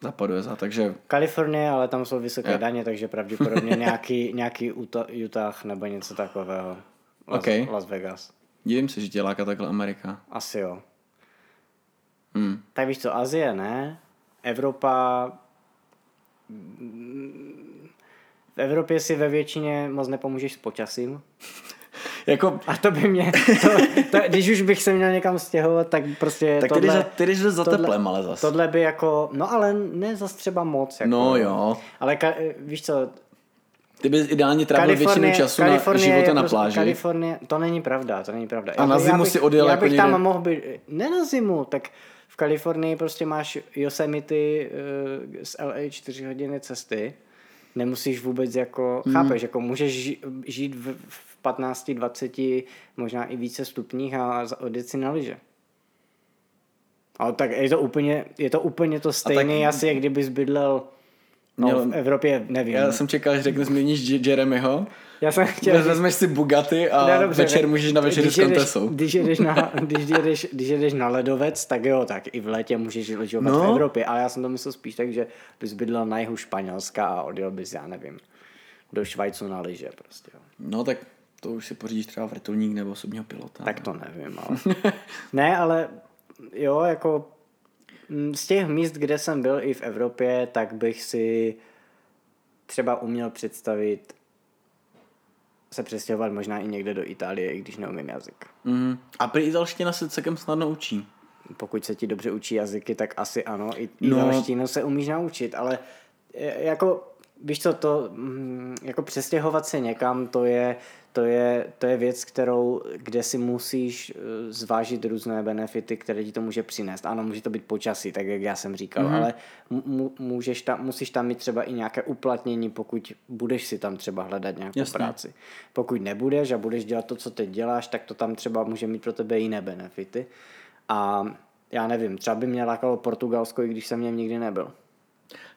Západ USA, takže... Kalifornie, ale tam jsou vysoké yeah. daně, takže pravděpodobně nějaký, nějaký Utah nebo něco takového. Las, okay. Las Vegas. Divím se, že tě láká takhle Amerika. Asi jo. Hmm. Tak víš co, Azie ne, Evropa v Evropě si ve většině moc nepomůžeš s počasím. jako... A to by mě, to, to, když už bych se měl někam stěhovat, tak prostě Tak tohle, ty, ty jdeš za tohle, teplem, ale zase. Tohle by jako, no ale ne zase třeba moc. Jako, no jo. Ale ka, víš co, ty bys ideálně trávil většinu času Kalifornie na života na prostě, pláži. Kalifornie, to není pravda, to není pravda. A na zimu bych, si odjel já jako bych někde... tam mohl být, ne na zimu, tak v Kalifornii prostě máš Yosemite uh, z LA 4 hodiny cesty nemusíš vůbec jako, hmm. chápeš, jako můžeš žít v, v 15, 20, možná i více stupních a odjet si na lyže. Ale tak je to úplně, je to úplně to stejné tak... asi, jak kdybys bydlel no, Měl... v Evropě, nevím. Já jsem čekal, že řekneš změníš Jeremyho. Já jsem chtěl... Vezmeš si Bugaty a ne, dobře, večer můžeš na večeři s kontesou. Když jedeš, na, když, jedeš, když jedeš na ledovec, tak jo, tak i v létě můžeš lyžovat no. v Evropě. Ale já jsem to myslel spíš tak, že bys bydlel na jihu Španělska a odjel bys, já nevím, do Švajcu na lyže prostě. Jo. No tak to už si pořídíš třeba vrtulník nebo osobního pilota. Tak to nevím, ale... ne, ale jo, jako mm, z těch míst, kde jsem byl i v Evropě, tak bych si třeba uměl představit se přestěhovat možná i někde do Itálie, i když neumím jazyk. Mm. A prý italština se celkem snadno učí. Pokud se ti dobře učí jazyky, tak asi ano. I no. italštinu se umíš naučit, ale e, jako víš co, to mm, jako přestěhovat se někam, to je, to je, to je věc, kterou, kde si musíš eh, zvážit různé benefity, které ti to může přinést. Ano, může to být počasí, tak jak já jsem říkal, mm-hmm. ale můžeš tam, musíš tam mít třeba i nějaké uplatnění, pokud budeš si tam třeba hledat nějakou Jasně. práci. Pokud nebudeš a budeš dělat to, co teď děláš, tak to tam třeba může mít pro tebe jiné benefity. A já nevím, třeba by mě lákalo Portugalsko, i když jsem něm nikdy nebyl.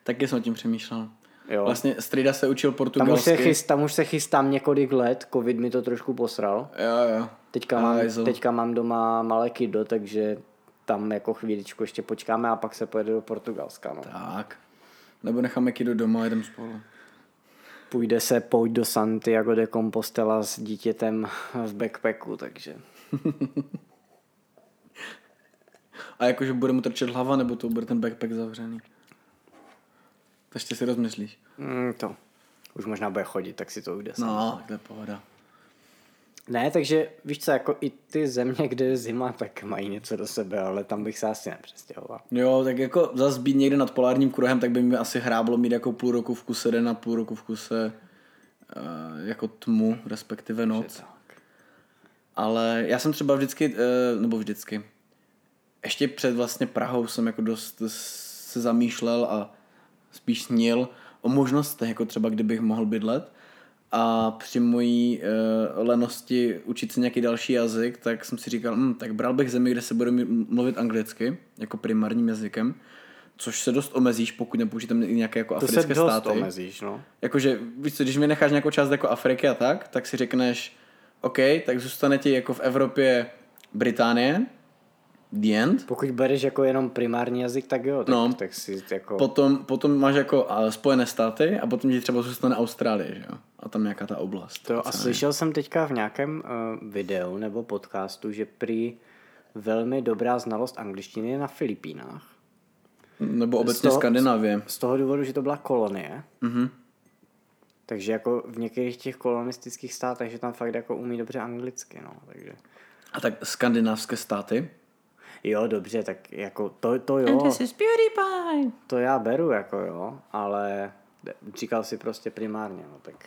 Taky jsem tím přemýšlel. Jo. Vlastně Strida se učil portugalsky. Tam už, se chyst, tam už se chystám několik let, covid mi to trošku posral. Jo, jo. Teďka, mám, teďka mám doma malé kido, takže tam jako chvíličku ještě počkáme a pak se pojede do Portugalska. No. Tak. Nebo necháme do doma a jedem spolu. Půjde se pojď do Santiago de Compostela s dítětem v backpacku, takže... a jakože bude mu trčet hlava, nebo to bude ten backpack zavřený? Ještě si rozmyslíš. Mm, to. Už možná bude chodit, tak si to ujde. No, to je pohoda. Ne, takže víš co, jako i ty země, kde je zima, tak mají něco do sebe, ale tam bych se asi nepřestěhoval. Jo, tak jako zase být někde nad polárním kruhem, tak by mi asi hráblo mít jako půl roku v kuse den a půl roku v kuse uh, jako tmu, respektive noc. Ale já jsem třeba vždycky, uh, nebo vždycky, ještě před vlastně Prahou jsem jako dost se zamýšlel a spíš snil o možnostech, jako třeba kdybych mohl bydlet a při mojí uh, lenosti učit si nějaký další jazyk, tak jsem si říkal, hm, tak bral bych zemi, kde se bude mluvit anglicky, jako primárním jazykem, což se dost omezíš, pokud nepoužijeme nějaké jako to africké se dost státy. omezíš, no. Jakože, víš co, když mi necháš nějakou část jako Afriky a tak, tak si řekneš, OK, tak zůstane ti jako v Evropě Británie, The end. Pokud bereš jako jenom primární jazyk, tak jo, tak, no, tak si jako... Potom, potom máš jako Spojené státy a potom ti třeba zůstane Austrálie, že jo? A tam nějaká ta oblast. To a slyšel jsem teďka v nějakém uh, videu nebo podcastu, že prý velmi dobrá znalost angličtiny je na Filipínách. Nebo obecně z toho, Skandinávie. Z toho důvodu, že to byla kolonie. Mm-hmm. Takže jako v některých těch kolonistických státech, že tam fakt jako umí dobře anglicky, no, takže... A tak skandinávské státy? Jo, dobře, tak jako to, to jo. And this is beauty pie. To já beru, jako jo, ale říkal si prostě primárně, no tak...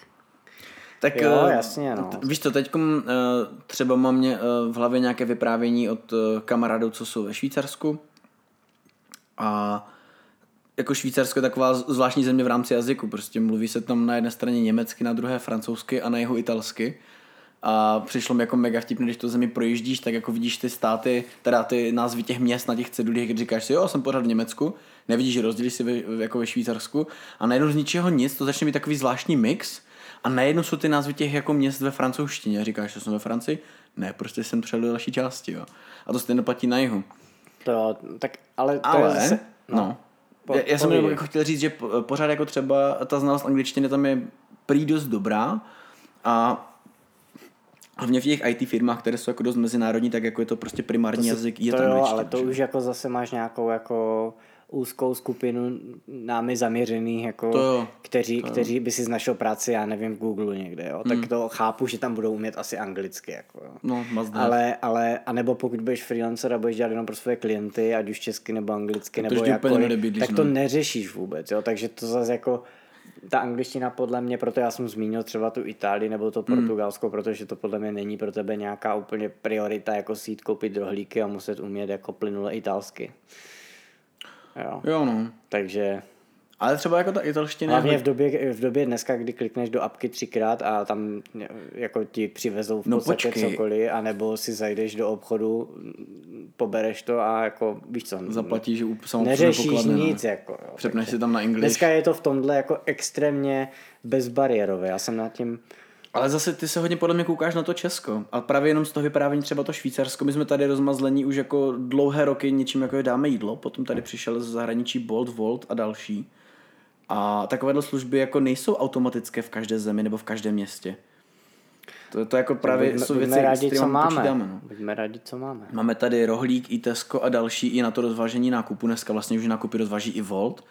Tak jo, eh, jasně, no. Víš co, teď eh, třeba mám mě eh, v hlavě nějaké vyprávění od kamarádů, co jsou ve Švýcarsku. A jako Švýcarsko je taková zvláštní země v rámci jazyku. Prostě mluví se tam na jedné straně německy, na druhé francouzsky a na jeho italsky. A přišlo mi jako mega vtipné, když to zemi projíždíš, tak jako vidíš ty státy, teda ty názvy těch měst na těch cedulích, když říkáš si, jo, jsem pořád v Německu, nevidíš rozdíly si ve, jako ve Švýcarsku a najednou z ničeho nic, to začne být takový zvláštní mix a najednou jsou ty názvy těch jako měst ve francouzštině. Říkáš, že jsem ve Francii? Ne, prostě jsem přijel do další části, jo. A to stejně platí na jihu. To, tak ale to ale, je zase, no. no. Po, já, já jsem jako chtěl říct, že pořád jako třeba ta znalost angličtiny tam je prý dost dobrá a hlavně v těch IT firmách, které jsou jako dost mezinárodní, tak jako je to prostě primární to jazyk, je to, to jo, ale to už jako zase máš nějakou jako úzkou skupinu námi zaměřených, jako, to kteří, to kteří by si našel práci, já nevím, v Google někde, jo? tak hmm. to chápu, že tam budou umět asi anglicky. Jako, jo? No, ale, ale, anebo pokud budeš freelancer a budeš dělat jenom pro své klienty, ať už česky nebo anglicky, to nebo jako, tak to no. neřešíš vůbec, jo? takže to zase jako ta angličtina podle mě, proto já jsem zmínil třeba tu Itálii nebo to hmm. Portugalsko, hmm. protože to podle mě není pro tebe nějaká úplně priorita jako si jít koupit rohlíky a muset umět jako plynule italsky. Jo. jo no. Takže ale třeba jako ta italština... Hlavně v době, v době dneska, kdy klikneš do apky třikrát a tam jako ti přivezou v no podstatě počkej. cokoliv, anebo si zajdeš do obchodu, pobereš to a jako víš co... Zaplatíš že Neřešíš nic. Jako, jo, Přepneš si tam na English. Dneska je to v tomhle jako extrémně bezbariérové. Já jsem nad tím... Ale zase ty se hodně podle mě koukáš na to Česko. A právě jenom z toho vyprávění třeba to Švýcarsko. My jsme tady rozmazlení už jako dlouhé roky něčím jako je dáme jídlo. Potom tady přišel z zahraničí Bolt, Volt a další. A takovéhle služby jako nejsou automatické v každé zemi nebo v každém městě. To, to jako právě buďme, jsou věci, rádi, co máme. Počítáme, no. Buďme rádi, co máme. Máme tady Rohlík, i Tesco a další i na to rozvážení nákupu. Dneska vlastně už nákupy rozváží i Volt.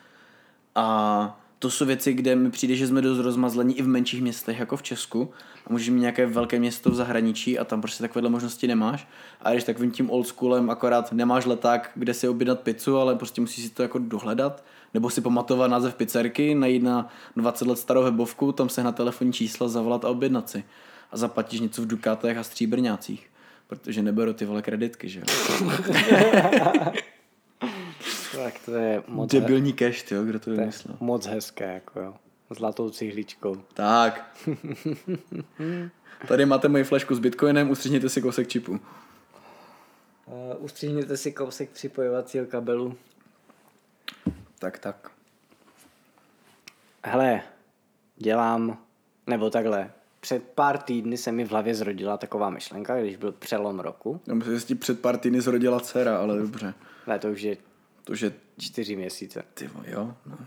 A to jsou věci, kde mi přijde, že jsme dost rozmazlení i v menších městech, jako v Česku. A můžeš mít nějaké velké město v zahraničí a tam prostě takovéhle možnosti nemáš. A když takovým tím old schoolem akorát nemáš leták, kde si objednat pizzu, ale prostě musíš si to jako dohledat nebo si pamatovat název pizzerky, najít na 20 let starou webovku, tam se na telefonní čísla, zavolat a objednat si. A zaplatíš něco v Dukátech a stříbrňácích. Protože neberu ty vole kreditky, že jo? tak to je moc... Debilní cash, jo, kdo to vymyslel. Moc hezké, jako jo. Zlatou cihličkou. Tak. Tady máte moji flešku s bitcoinem, ustřihněte si kousek čipu. Uh, ustřihněte si kousek připojovacího kabelu. Tak, tak. Hele, dělám, nebo takhle, před pár týdny se mi v hlavě zrodila taková myšlenka, když byl přelom roku. Já myslím, že si před pár týdny zrodila dcera, ale dobře. Ne, to už je, to už je čtyři měsíce. Ty jo, no.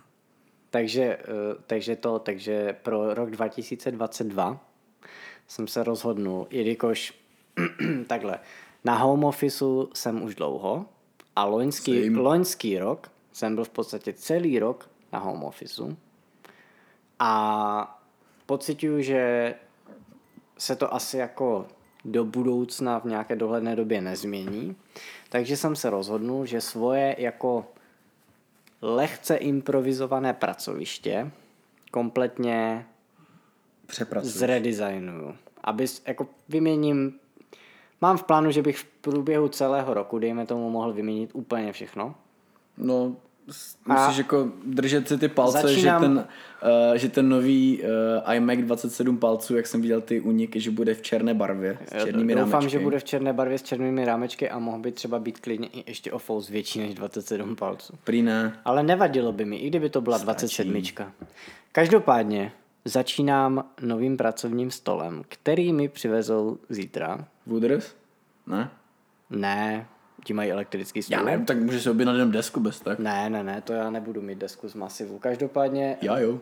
Takže, eh, takže to, takže pro rok 2022 jsem se rozhodnul, jelikož takhle, na home officeu jsem už dlouho a loňský, loňský rok jsem byl v podstatě celý rok na home officeu a pocituju, že se to asi jako do budoucna v nějaké dohledné době nezmění. Takže jsem se rozhodnul, že svoje jako lehce improvizované pracoviště kompletně zredesignuju. Aby jako vyměním Mám v plánu, že bych v průběhu celého roku, dejme tomu, mohl vyměnit úplně všechno. No, Musíš jako držet si ty palce, začínám... že, ten, uh, že ten nový uh, iMac 27 palců, jak jsem viděl ty uniky, že bude v černé barvě s černými Doufám, rámečky. že bude v černé barvě s černými rámečky a mohl by třeba být klidně i ještě o fous větší než 27 palců. Prý ne. Ale nevadilo by mi, i kdyby to byla Stačí. 27. Každopádně začínám novým pracovním stolem, který mi přivezou zítra. Wooders? Ne? Ne, ti mají elektrický stůl. Já nevím, tak můžeš si objednat jenom desku bez tak. Ne, ne, ne, to já nebudu mít desku z masivu. Každopádně... Já jo.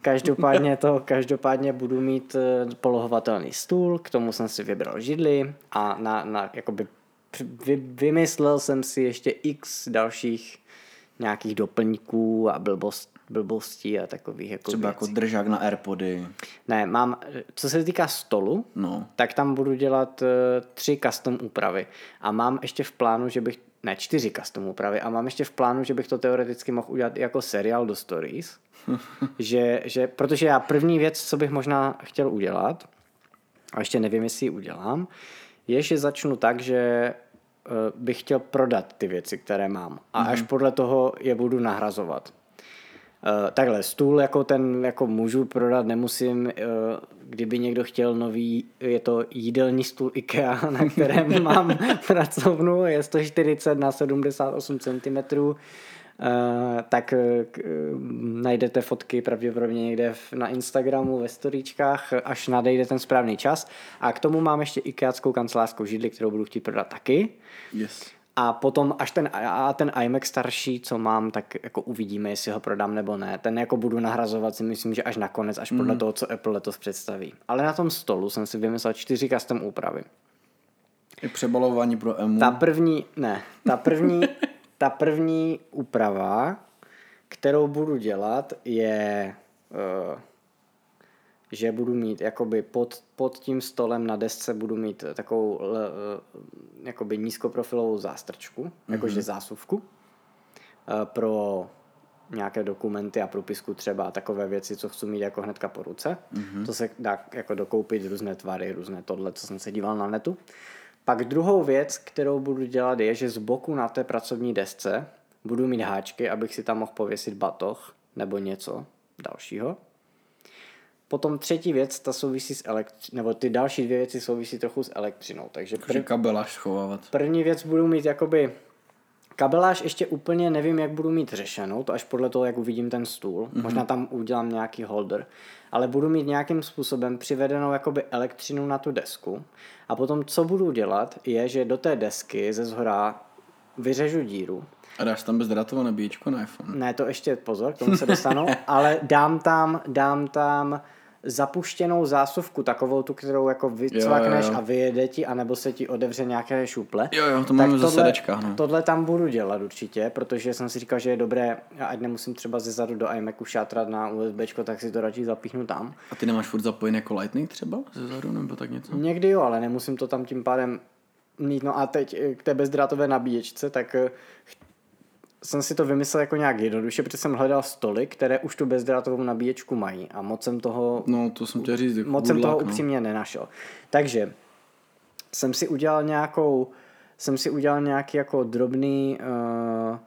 Každopádně to, každopádně budu mít eh, polohovatelný stůl, k tomu jsem si vybral židli a na, na jakoby vy, vymyslel jsem si ještě x dalších nějakých doplňků a blbost, blbostí a takových jako Třeba jako věcí. jako držák na Airpody. Ne, mám, co se týká stolu, no. tak tam budu dělat uh, tři custom úpravy. A mám ještě v plánu, že bych, ne, čtyři custom úpravy. A mám ještě v plánu, že bych to teoreticky mohl udělat i jako seriál do stories. že, že, protože já první věc, co bych možná chtěl udělat, a ještě nevím, jestli ji udělám, je, že začnu tak, že uh, bych chtěl prodat ty věci, které mám. A mm-hmm. až podle toho je budu nahrazovat. Uh, takhle, stůl jako ten jako můžu prodat, nemusím, uh, kdyby někdo chtěl nový, je to jídelní stůl IKEA, na kterém mám pracovnu, je 140 na 78 cm, uh, tak najdete fotky pravděpodobně někde na Instagramu, ve storíčkách, až nadejde ten správný čas. A k tomu mám ještě IKEAckou kancelářskou židli, kterou budu chtít prodat taky. Yes. A potom až ten, a ten iMac starší, co mám, tak jako uvidíme, jestli ho prodám nebo ne. Ten jako budu nahrazovat si myslím, že až nakonec, až podle mm. toho, co Apple letos představí. Ale na tom stolu jsem si vymyslel čtyři custom úpravy. Je přebalování pro EMU. Ta první, ne, ta první, ta první úprava, kterou budu dělat, je uh, že budu mít jakoby pod, pod tím stolem na desce budu mít takovou eh, jakoby nízkoprofilovou zástrčku, mm-hmm. jakože zásuvku eh, pro nějaké dokumenty a propisku třeba takové věci, co chci mít jako hnedka po ruce. Mm-hmm. To se dá jako dokoupit různé tvary, různé tohle, co jsem se díval na netu. Pak druhou věc, kterou budu dělat, je, že z boku na té pracovní desce budu mít háčky, abych si tam mohl pověsit batoh nebo něco dalšího. Potom třetí věc, ta souvisí s elektřinou, nebo ty další dvě věci souvisí trochu s elektřinou. Takže prv... kabeláž schovávat. První věc budu mít jakoby Kabeláž ještě úplně nevím, jak budu mít řešenou, to až podle toho, jak uvidím ten stůl. Mm-hmm. Možná tam udělám nějaký holder. Ale budu mít nějakým způsobem přivedenou jakoby elektřinu na tu desku. A potom, co budu dělat, je, že do té desky ze zhora vyřežu díru. A dáš tam bezdrátovou nabíječku na iPhone? Ne, to ještě pozor, k tomu se dostanu, ale dám tam, dám tam zapuštěnou zásuvku, takovou tu, kterou jako vycvakneš jo, jo, a vyjede ti, anebo se ti otevře nějaké šuple. Jo, jo, to máme zase sedečka, no. Tohle tam budu dělat určitě, protože jsem si říkal, že je dobré, ať nemusím třeba ze zadu do iMacu šátrat na USB, tak si to radši zapíchnu tam. A ty nemáš furt zapojený jako Lightning třeba ze zadu, nebo tak něco? Někdy jo, ale nemusím to tam tím pádem mít. No a teď k té bezdrátové nabíječce, tak eh, jsem si to vymyslel jako nějak jednoduše, protože jsem hledal stoly, které už tu bezdrátovou nabíječku mají a moc jsem toho... No, to jsem chtěl říct. Jako moc jsem toho no. upřímně nenašel. Takže jsem si udělal nějakou, jsem si udělal nějaký jako drobný uh,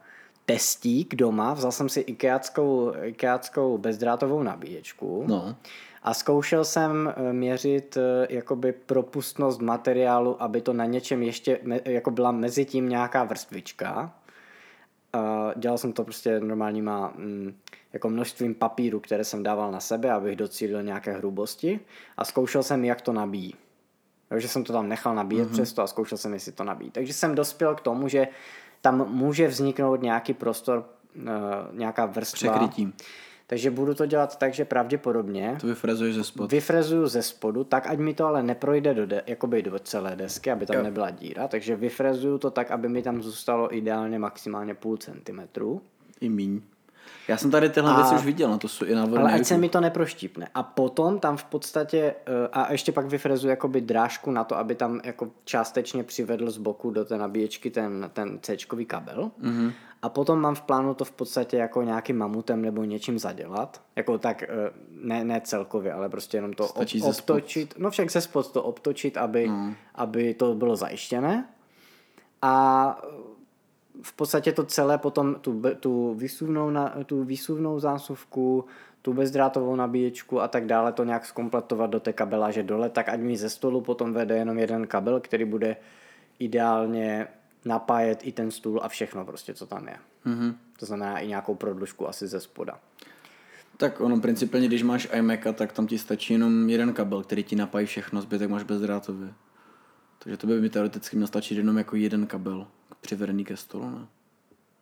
testík doma, vzal jsem si ikeáckou, ikeáckou bezdrátovou nabíječku. No. A zkoušel jsem eh, měřit eh, jakoby propustnost materiálu, aby to na něčem ještě jako byla mezi tím nějaká vrstvička Uh, dělal jsem to prostě normálníma mm, jako množstvím papíru, které jsem dával na sebe, abych docílil nějaké hrubosti a zkoušel jsem, jak to nabíjí. Takže jsem to tam nechal nabíjet mm-hmm. přesto a zkoušel jsem, jestli to nabíjí. Takže jsem dospěl k tomu, že tam může vzniknout nějaký prostor, uh, nějaká vrstva. Překrytí. Takže budu to dělat tak, že pravděpodobně to vyfrezuješ ze spodu. Vyfrezuju ze spodu, tak ať mi to ale neprojde do, de, jakoby do celé desky, aby tam jo. nebyla díra. Takže vyfrezuju to tak, aby mi tam zůstalo ideálně maximálně půl centimetru. I míň. Já jsem tady tyhle a, věci už viděl, na to jsou i na Ale ať se mi to neproštípne. A potom tam v podstatě, eh, a ještě pak vyfrezuji jakoby drážku na to, aby tam jako částečně přivedl z boku do té nabíječky ten, ten c kabel. Mm-hmm. A potom mám v plánu to v podstatě jako nějakým mamutem nebo něčím zadělat. Jako tak, eh, ne, ne celkově, ale prostě jenom to ob, obtočit. No však se spod to obtočit, aby, mm. aby to bylo zajištěné. A v podstatě to celé potom tu, tu, výsuvnou, na, tu výsuvnou zásuvku, tu bezdrátovou nabíječku a tak dále to nějak zkompletovat do té kabeláže dole, tak ať mi ze stolu potom vede jenom jeden kabel, který bude ideálně napájet i ten stůl a všechno prostě, co tam je. Mm-hmm. To znamená i nějakou prodlužku asi ze spoda. Tak ono principálně, když máš iMaca, tak tam ti stačí jenom jeden kabel, který ti napájí všechno, zbytek máš bezdrátově. Takže to by mi teoreticky měl stačit jenom jako jeden kabel přivedený ke stolu, ne?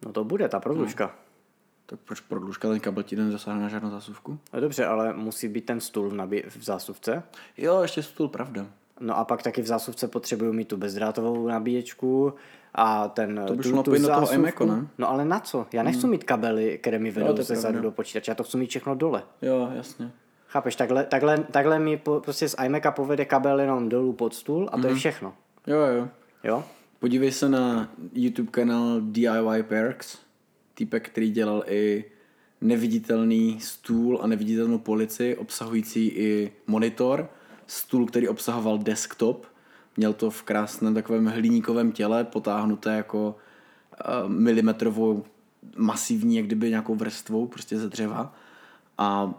No to bude ta prodlužka. No. Tak proč prodlužka, ten kabel ti nezasáhne na žádnou zásuvku? No dobře, ale musí být ten stůl v, nabí- v zásuvce. Jo, ještě stůl, pravda. No a pak taky v zásuvce potřebuju mít tu bezdrátovou nabíječku a ten To by šlo napojit do toho iMacu, ne? No ale na co? Já nechci hmm. mít kabely, které mi vedou ze zadu do počítače, já to chci mít všechno dole. Jo, jasně. Chápeš, takhle, takhle, takhle mi po, prostě z iMaca povede kabel jenom dolů pod stůl a to mm. je mhm. všechno. Jo, jo. Jo? Podívej se na YouTube kanál DIY Perks, týpek, který dělal i neviditelný stůl a neviditelnou polici, obsahující i monitor, stůl, který obsahoval desktop, měl to v krásném takovém hliníkovém těle, potáhnuté jako uh, milimetrovou masivní, jak kdyby nějakou vrstvou, prostě ze dřeva. A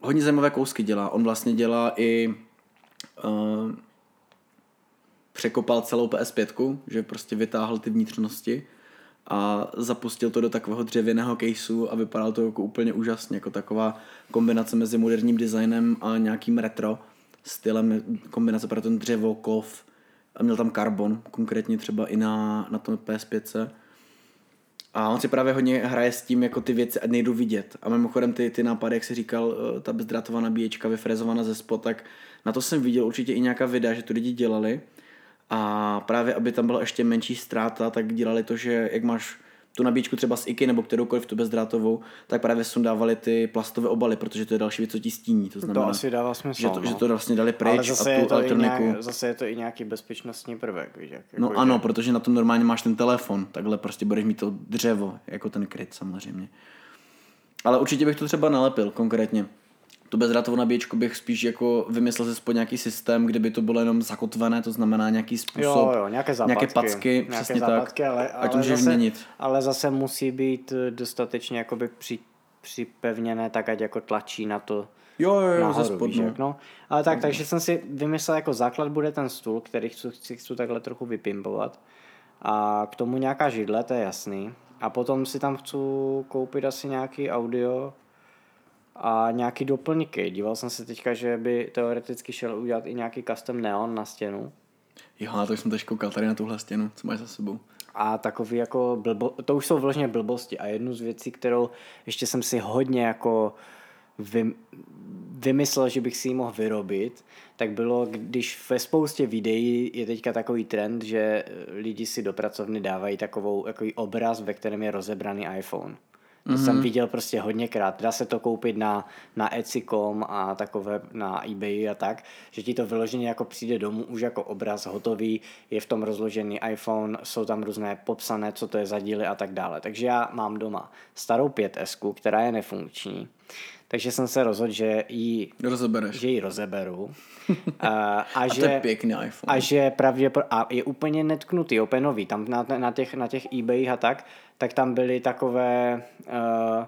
hodně zajímavé kousky dělá. On vlastně dělá i uh, překopal celou PS5, že prostě vytáhl ty vnitřnosti a zapustil to do takového dřevěného caseu a vypadalo to jako úplně úžasně, jako taková kombinace mezi moderním designem a nějakým retro stylem, kombinace pro ten dřevo, kov a měl tam karbon, konkrétně třeba i na, na tom PS5. A on si právě hodně hraje s tím, jako ty věci nejdu vidět. A mimochodem ty, ty nápady, jak si říkal, eh, ta bezdrátová nabíječka vyfrezovaná ze spod, tak na to jsem viděl určitě i nějaká videa, že to lidi dělali a právě, aby tam byla ještě menší ztráta, tak dělali to, že jak máš tu nabíječku třeba z IKY nebo kteroukoliv tu bezdrátovou, tak právě sundávali ty plastové obaly, protože to je další věc, co ti stíní. To, znamená, to asi dává smysl. Že to, no. že to vlastně dali pryč Ale zase a tu elektroniku. Nějak, zase je to i nějaký bezpečnostní prvek. Víš, jak, no jako, ano, že... protože na tom normálně máš ten telefon, takhle prostě budeš mít to dřevo, jako ten kryt samozřejmě. Ale určitě bych to třeba nalepil konkrétně tu bezdrátovou nabíječku bych spíš jako vymyslel se nějaký systém, kde by to bylo jenom zakotvené, to znamená nějaký způsob, jo, jo, nějaké, západky, nějaké packy, nějaké přesně západky, tak, ale, ale, to můžeš zase, změnit. Ale zase musí být eh, dostatečně jakoby při, připevněné, tak, ať jako tlačí na to Jo, jo, jo, nahoru, ze spodnu. Víš, no. Ale tak, takže jsem si vymyslel, jako základ bude ten stůl, který chci, chci, chci takhle trochu vypimpovat. A k tomu nějaká židle, to je jasný. A potom si tam chci koupit asi nějaký audio a nějaký doplňky. Díval jsem se teďka, že by teoreticky šel udělat i nějaký custom neon na stěnu. Jo, to jsem teď koukal tady na tuhle stěnu, co máš za sebou. A takový jako blbo, to už jsou vložně blbosti a jednu z věcí, kterou ještě jsem si hodně jako vy, vymyslel, že bych si ji mohl vyrobit, tak bylo, když ve spoustě videí je teďka takový trend, že lidi si do pracovny dávají takovou, takový obraz, ve kterém je rozebraný iPhone. To mm-hmm. jsem viděl prostě hodněkrát. Dá se to koupit na, na Etsy.com a takové na eBay a tak, že ti to vyloženě jako přijde domů už jako obraz hotový, je v tom rozložený iPhone, jsou tam různé popsané, co to je za díly a tak dále. Takže já mám doma starou 5S, která je nefunkční, takže jsem se rozhodl, že ji, Rozebereš. že ji rozeberu. a, a, že, to je pěkný iPhone. A že pravděpodobně, a je úplně netknutý, úplně nový. Tam na, na, těch, na těch eBay a tak, tak tam byly takové uh,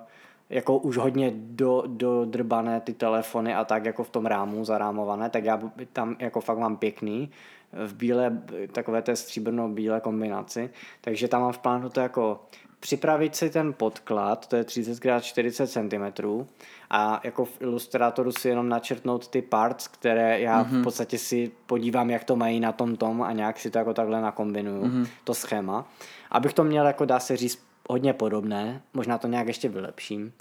jako už hodně do, dodrbané ty telefony a tak jako v tom rámu zarámované, tak já tam jako fakt mám pěkný v bílé, takové té stříbrno-bílé kombinaci, takže tam mám v plánu to jako připravit si ten podklad, to je 30x40 cm a jako v ilustrátoru si jenom načrtnout ty parts, které já mm-hmm. v mhm. podstatě si podívám, jak to mají na tom tom a nějak si to jako takhle nakombinuju, mm-hmm. to schéma. Abych to měl, jako dá se říct, hodně podobné, možná to nějak ještě vylepším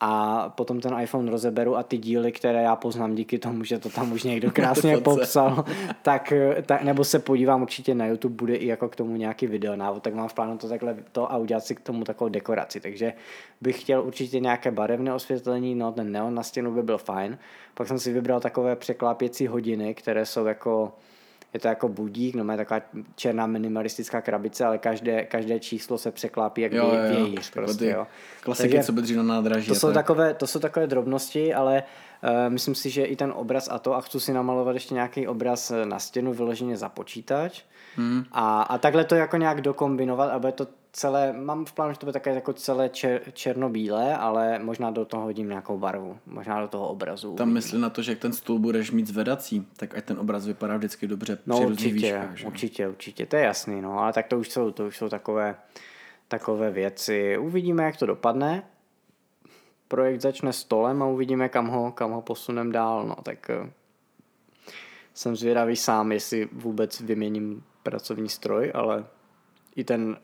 a potom ten iPhone rozeberu a ty díly, které já poznám díky tomu, že to tam už někdo krásně popsal, tak, tak, nebo se podívám určitě na YouTube, bude i jako k tomu nějaký video návod, tak mám v plánu to takhle to a udělat si k tomu takovou dekoraci, takže bych chtěl určitě nějaké barevné osvětlení, no ten neon na stěnu by byl fajn, pak jsem si vybral takové překlápěcí hodiny, které jsou jako je to jako budík, no má taková černá minimalistická krabice, ale každé, každé číslo se překlápí jak jo, vě, vějíř. Prostě, jo. Klasiky, Takže, co bydří na nádraží. To jsou, takové, to jsou takové drobnosti, ale uh, myslím si, že i ten obraz a to, a chci si namalovat ještě nějaký obraz na stěnu vyloženě za počítač. Hmm. A, a takhle to jako nějak dokombinovat, aby to celé, mám v plánu, že to bude také jako celé čer, černobílé, ale možná do toho hodím nějakou barvu, možná do toho obrazu. Tam myslím na to, že jak ten stůl budeš mít zvedací, tak ať ten obraz vypadá vždycky dobře no, při určitě, výškách, že? určitě, určitě, to je jasný, no, ale tak to už jsou, to už jsou takové, takové věci. Uvidíme, jak to dopadne. Projekt začne stolem a uvidíme, kam ho, kam ho posunem dál, no, tak eh, jsem zvědavý sám, jestli vůbec vyměním pracovní stroj, ale i ten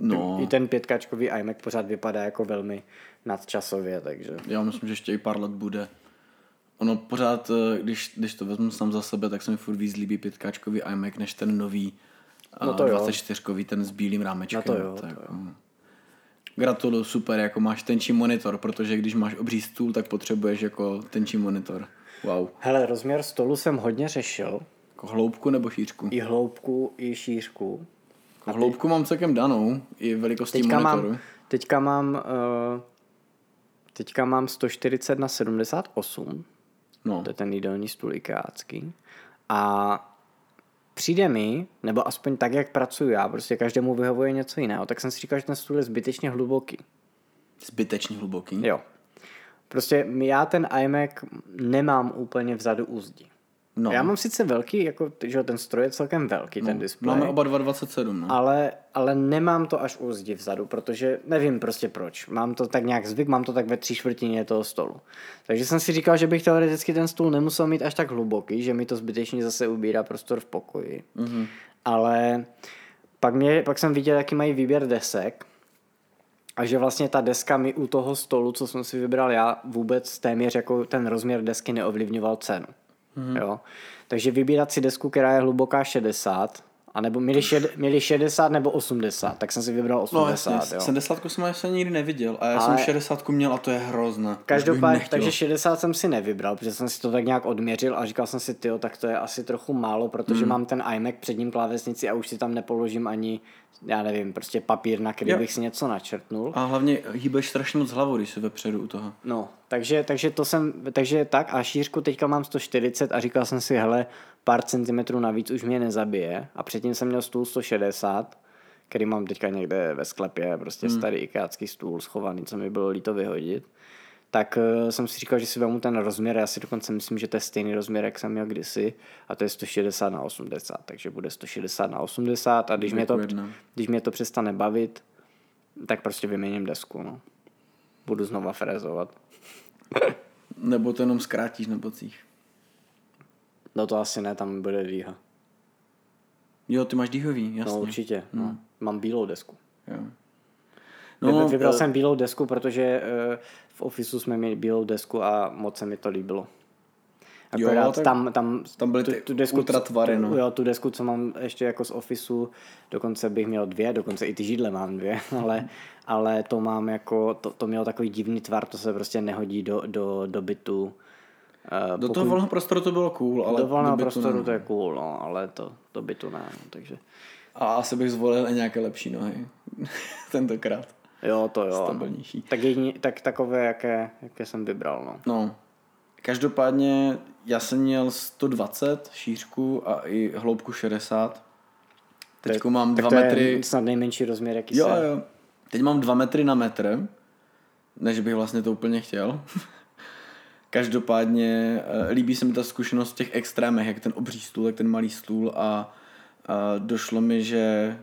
no. i ten pětkačkový iMac pořád vypadá jako velmi nadčasově, takže... Já myslím, že ještě i pár let bude. Ono pořád, eh, když, když to vezmu sám za sebe, tak se mi furt víc líbí pětkáčkový iMac, než ten nový no to 24 ten s bílým rámečkem. No to jo, tak, to jo. No. Gratuluju, super, jako máš tenčí monitor, protože když máš obří stůl, tak potřebuješ jako tenčí monitor. Wow. Hele, rozměr stolu jsem hodně řešil. Jako hloubku nebo šířku? I hloubku, i šířku. A hloubku mám celkem danou, i velikostí teďka monitoru. Mám, teďka mám uh, teďka mám 140 na 78. No. To je ten jídelní stůl ikeácký. A přijde mi, nebo aspoň tak, jak pracuji já, prostě každému vyhovuje něco jiného, tak jsem si říkal, že ten stůl je zbytečně hluboký. Zbytečně hluboký? Jo. Prostě já ten iMac nemám úplně vzadu u zdi. No. Já mám sice velký, jako, že ten stroj je celkem velký, no. ten displej. Máme oba 227, no. Ale, ale nemám to až u zdi vzadu, protože nevím prostě proč. Mám to tak nějak zvyk, mám to tak ve tři čtvrtině toho stolu. Takže jsem si říkal, že bych teoreticky ten stůl nemusel mít až tak hluboký, že mi to zbytečně zase ubírá prostor v pokoji. Mm-hmm. Ale pak, mě, pak jsem viděl, jaký mají výběr desek a že vlastně ta deska mi u toho stolu, co jsem si vybral já, vůbec téměř jako ten rozměr desky neovlivňoval cenu. Mm. Jo. Takže vybírat si desku, která je hluboká 60, a nebo měli, šed, měli 60 nebo 80, tak jsem si vybral 80. No, jasně, jo. 70 jsem ještě nikdy neviděl a já Ale... jsem 60 měl a to je hrozné. Každopádně, takže 60 jsem si nevybral, protože jsem si to tak nějak odměřil a říkal jsem si, tyjo, tak to je asi trochu málo, protože mm. mám ten iMac před ním klávesnici a už si tam nepoložím ani, já nevím, prostě papír, na který jo. bych si něco načrtnul. A hlavně hýbeš strašně moc hlavou, když jsi vepředu u toho. No, takže, takže to jsem, takže tak a šířku teďka mám 140 a říkal jsem si, hele, pár centimetrů navíc už mě nezabije a předtím jsem měl stůl 160, který mám teďka někde ve sklepě, prostě hmm. starý ikácký stůl schovaný, co mi bylo líto vyhodit. Tak uh, jsem si říkal, že si vezmu ten rozměr, já si dokonce myslím, že to je stejný rozměr, jak jsem měl kdysi, a to je 160 na 80, takže bude 160 na 80 a když, mě to, když mě to přestane bavit, tak prostě vyměním desku, no. Budu znova frezovat. nebo to jenom zkrátíš na bocích. No to asi ne, tam bude dýha. Jo, ty máš dýhový, jasně. No určitě, no. Hmm. mám bílou desku. Jo. No, Vybral uh, jsem bílou desku, protože uh, v ofisu jsme měli bílou desku a moc se mi to líbilo. Akorát jo, tam, tam, tam byly ty tu, tu desku, ultratvary, no. Jo, tu desku, co mám ještě jako z ofisu, dokonce bych měl dvě, dokonce i ty židle mám dvě, ale, ale to mám jako, to, to mělo takový divný tvar, to se prostě nehodí do, do, do bytu Uh, do toho volného prostoru to bylo cool, ale do volného prostoru ne. to je cool, no, ale to, to by tu ne, no, takže. A asi bych zvolil i nějaké lepší nohy. Tentokrát. Jo, to jo. Stabilnější. Tak, jedni, tak takové, jaké, jaké jsem vybral, no. No. Každopádně já jsem měl 120 šířku a i hloubku 60. Teď mám 2 metry. Je snad nejmenší rozměr, jaký Jo, se... jo. Teď mám 2 metry na metr, než bych vlastně to úplně chtěl. Každopádně uh, líbí se mi ta zkušenost v těch extrémech, jak ten obří stůl, jak ten malý stůl a uh, došlo mi, že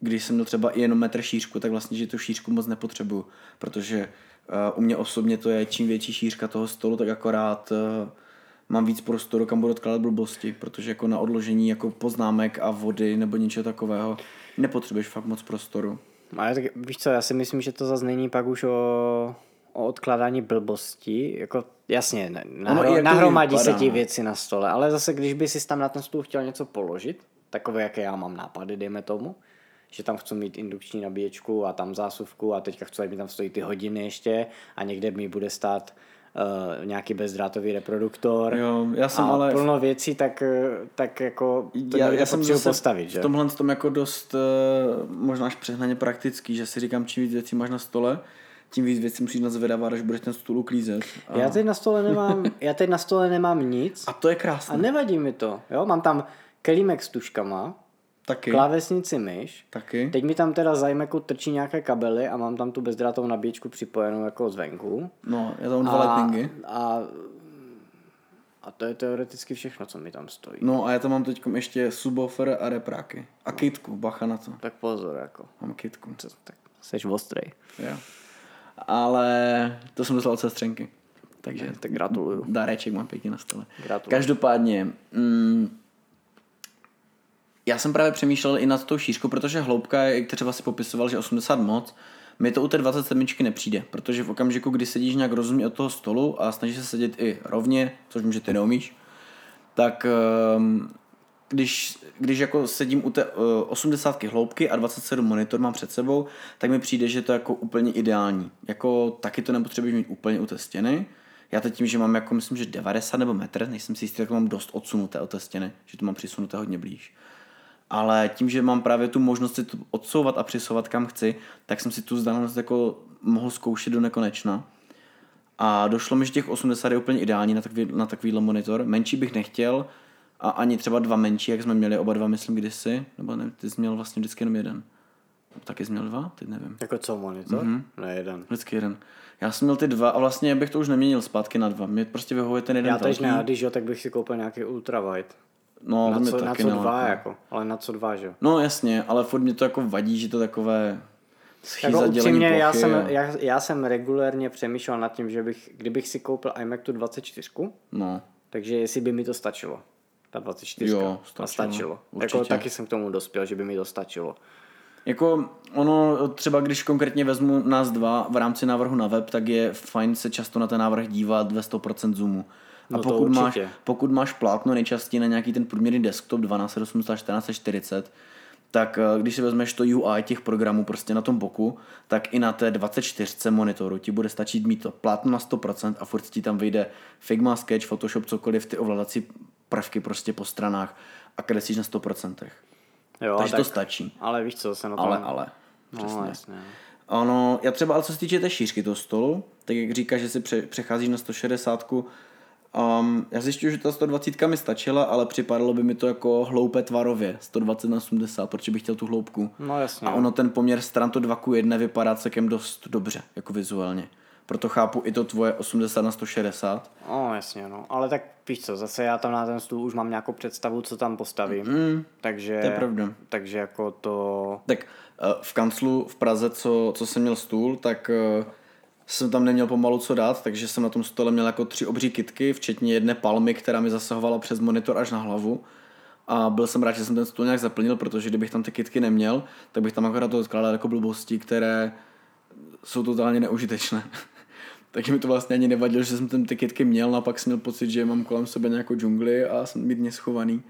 když jsem měl třeba i jenom metr šířku, tak vlastně, že tu šířku moc nepotřebuju, protože uh, u mě osobně to je čím větší šířka toho stolu, tak akorát uh, mám víc prostoru, kam budu odkládat blbosti, protože jako na odložení jako poznámek a vody nebo něčeho takového nepotřebuješ fakt moc prostoru. Ale tak víš co, já si myslím, že to zase není pak už o, o odkládání blbosti. Jako, jasně, nahro, jako nahromadí se ti no. věci na stole, ale zase když by si tam na ten stůl chtěl něco položit, takové, jaké já mám nápady, dejme tomu, že tam chci mít indukční nabíječku a tam zásuvku a teďka chci, aby tam stojí ty hodiny ještě a někde mi bude stát uh, nějaký bezdrátový reproduktor jo, já jsem a ale... plno věcí, tak, eh, tak jako to já, já jsem postavit. Že? V tomhle tom jako dost uh, možná až přehnaně praktický, že si říkám, čím víc věcí máš na stole, tím víc věcí musíš nazvedávat, až budeš ten stůl uklízet. A... Já teď na stole nemám, já teď na stole nemám nic. A to je krásné. A nevadí mi to. Jo? Mám tam kelímek s tuškama, Taky. Klávesnici myš. Taky. Teď mi tam teda za iMacu trčí nějaké kabely a mám tam tu bezdrátovou nabíječku připojenou jako zvenku. No, já tam dva lightningy. A, a to je teoreticky všechno, co mi tam stojí. No a já tam mám teď ještě subwoofer a repráky. A no. kitku, bacha na to. Tak pozor, jako. Mám kitku. Co, tak seš ostrej. Jo. Ale to jsem dostal od sestřenky. Takže tak gratuluju. Dáreček mám pěkně na stole. Gratuluju. Každopádně, mm, já jsem právě přemýšlel i nad tou šířkou, protože hloubka, jak třeba si popisoval, že 80 moc, mi to u té 27 nepřijde, protože v okamžiku, kdy sedíš nějak rozumně od toho stolu a snažíš se sedět i rovně, což vím, že ty neumíš, tak ehm, když, když jako sedím u té 80 hloubky a 27 monitor mám před sebou, tak mi přijde, že to je jako úplně ideální. Jako taky to nepotřebuješ mít úplně u té stěny. Já teď tím, že mám jako myslím, že 90 nebo metr, nejsem si jistý, tak mám dost odsunuté od té stěny, že to mám přisunuté hodně blíž ale tím, že mám právě tu možnost si to odsouvat a přisouvat kam chci, tak jsem si tu vzdálenost jako mohl zkoušet do nekonečna. A došlo mi, že těch 80 je úplně ideální na, takový, na takovýhle monitor. Menší bych nechtěl a ani třeba dva menší, jak jsme měli oba dva, myslím, kdysi. Nebo ne, ty jsi měl vlastně vždycky jenom jeden. Taky jsi měl dva? Teď nevím. Jako co monitor? Mm-hmm. Ne, jeden. Vždycky jeden. Já jsem měl ty dva a vlastně bych to už neměnil zpátky na dva. Mě prostě vyhovuje ten jeden Já teď ne, když jo, tak bych si koupil nějaký ultrawide. No, na, co, na co dva, jako, ale na co dva, že jo? No jasně, ale furt mě to jako vadí, že to takové jako upřímně, plochy, já, jsem, já, já, jsem regulérně přemýšlel nad tím, že bych, kdybych si koupil iMac tu 24, no. takže jestli by mi to stačilo. Ta 24. Jo, stačilo. stačilo. Jako, taky jsem k tomu dospěl, že by mi to stačilo. Jako ono, třeba když konkrétně vezmu nás dva v rámci návrhu na web, tak je fajn se často na ten návrh dívat ve 100% zoomu. A no pokud, máš, pokud máš plátno nejčastěji na nějaký ten průměrný desktop 1280 1440, tak eh, když si vezmeš to UI těch programů prostě na tom boku, tak i na té 24 monitoru ti bude stačit mít to plátno na 100% a furt ti tam vyjde Figma, Sketch, Photoshop, cokoliv, ty ovládací prvky prostě po stranách a kresíš na 100%. Jo, Takže tak, to stačí. Ale víš co, se na tom... Ale, ale. No, přesně. No, jasně. Ono, já třeba, ale co se týče té šířky toho stolu, tak jak říkáš, že si přecházíš na 160, Um, já zjišťuju, že ta 120 mi stačila, ale připadalo by mi to jako hloupé tvarově, 120 na 80, protože bych chtěl tu hloubku. No jasně. A ono ten poměr stran to 2 k 1 vypadá celkem dost dobře, jako vizuálně. Proto chápu i to tvoje 80 na 160. No jasně, no. Ale tak víš co, zase já tam na ten stůl už mám nějakou představu, co tam postavím. Mm, takže, to je pravda. Takže jako to... Tak uh, v kanclu v Praze, co, co jsem měl stůl, tak uh, jsem tam neměl pomalu co dát, takže jsem na tom stole měl jako tři obří kitky, včetně jedné palmy, která mi zasahovala přes monitor až na hlavu. A byl jsem rád, že jsem ten stůl nějak zaplnil, protože kdybych tam ty kitky neměl, tak bych tam akorát to odkládal jako blbosti, které jsou totálně neužitečné. takže mi to vlastně ani nevadilo, že jsem tam ty kitky měl, no a pak jsem měl pocit, že mám kolem sebe nějakou džungli a jsem mít schovaný.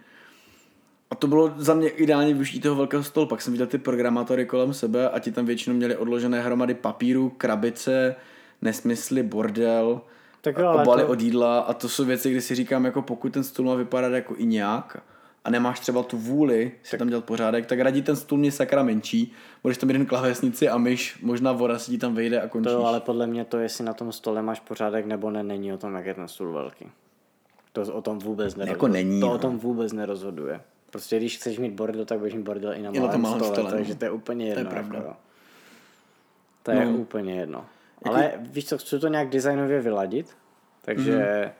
A to bylo za mě ideálně využití toho velkého stolu. Pak jsem viděl ty programátory kolem sebe a ti tam většinou měli odložené hromady papíru, krabice, nesmysly, bordel, tak jo, obaly to... od jídla a to jsou věci, kdy si říkám, jako pokud ten stůl má vypadat jako i nějak a nemáš třeba tu vůli si tak. tam dělat pořádek, tak radí ten stůl mě sakra menší, budeš tam jeden klávesnici a myš, možná voda si ti tam vejde a končíš. To jo, ale podle mě to, jestli na tom stole máš pořádek nebo ne, není o tom, jak je ten stůl velký. To o tom vůbec nerozhoduje. Jako není, to no. o tom vůbec nerozhoduje. Prostě když chceš mít bordel, tak budeš mít bordel i na malém, malém stole, stole, takže no. to je úplně jedno. To je pravda. Jako, to je no. úplně jedno. Jaký... Ale víš co, chci to nějak designově vyladit, takže mm-hmm.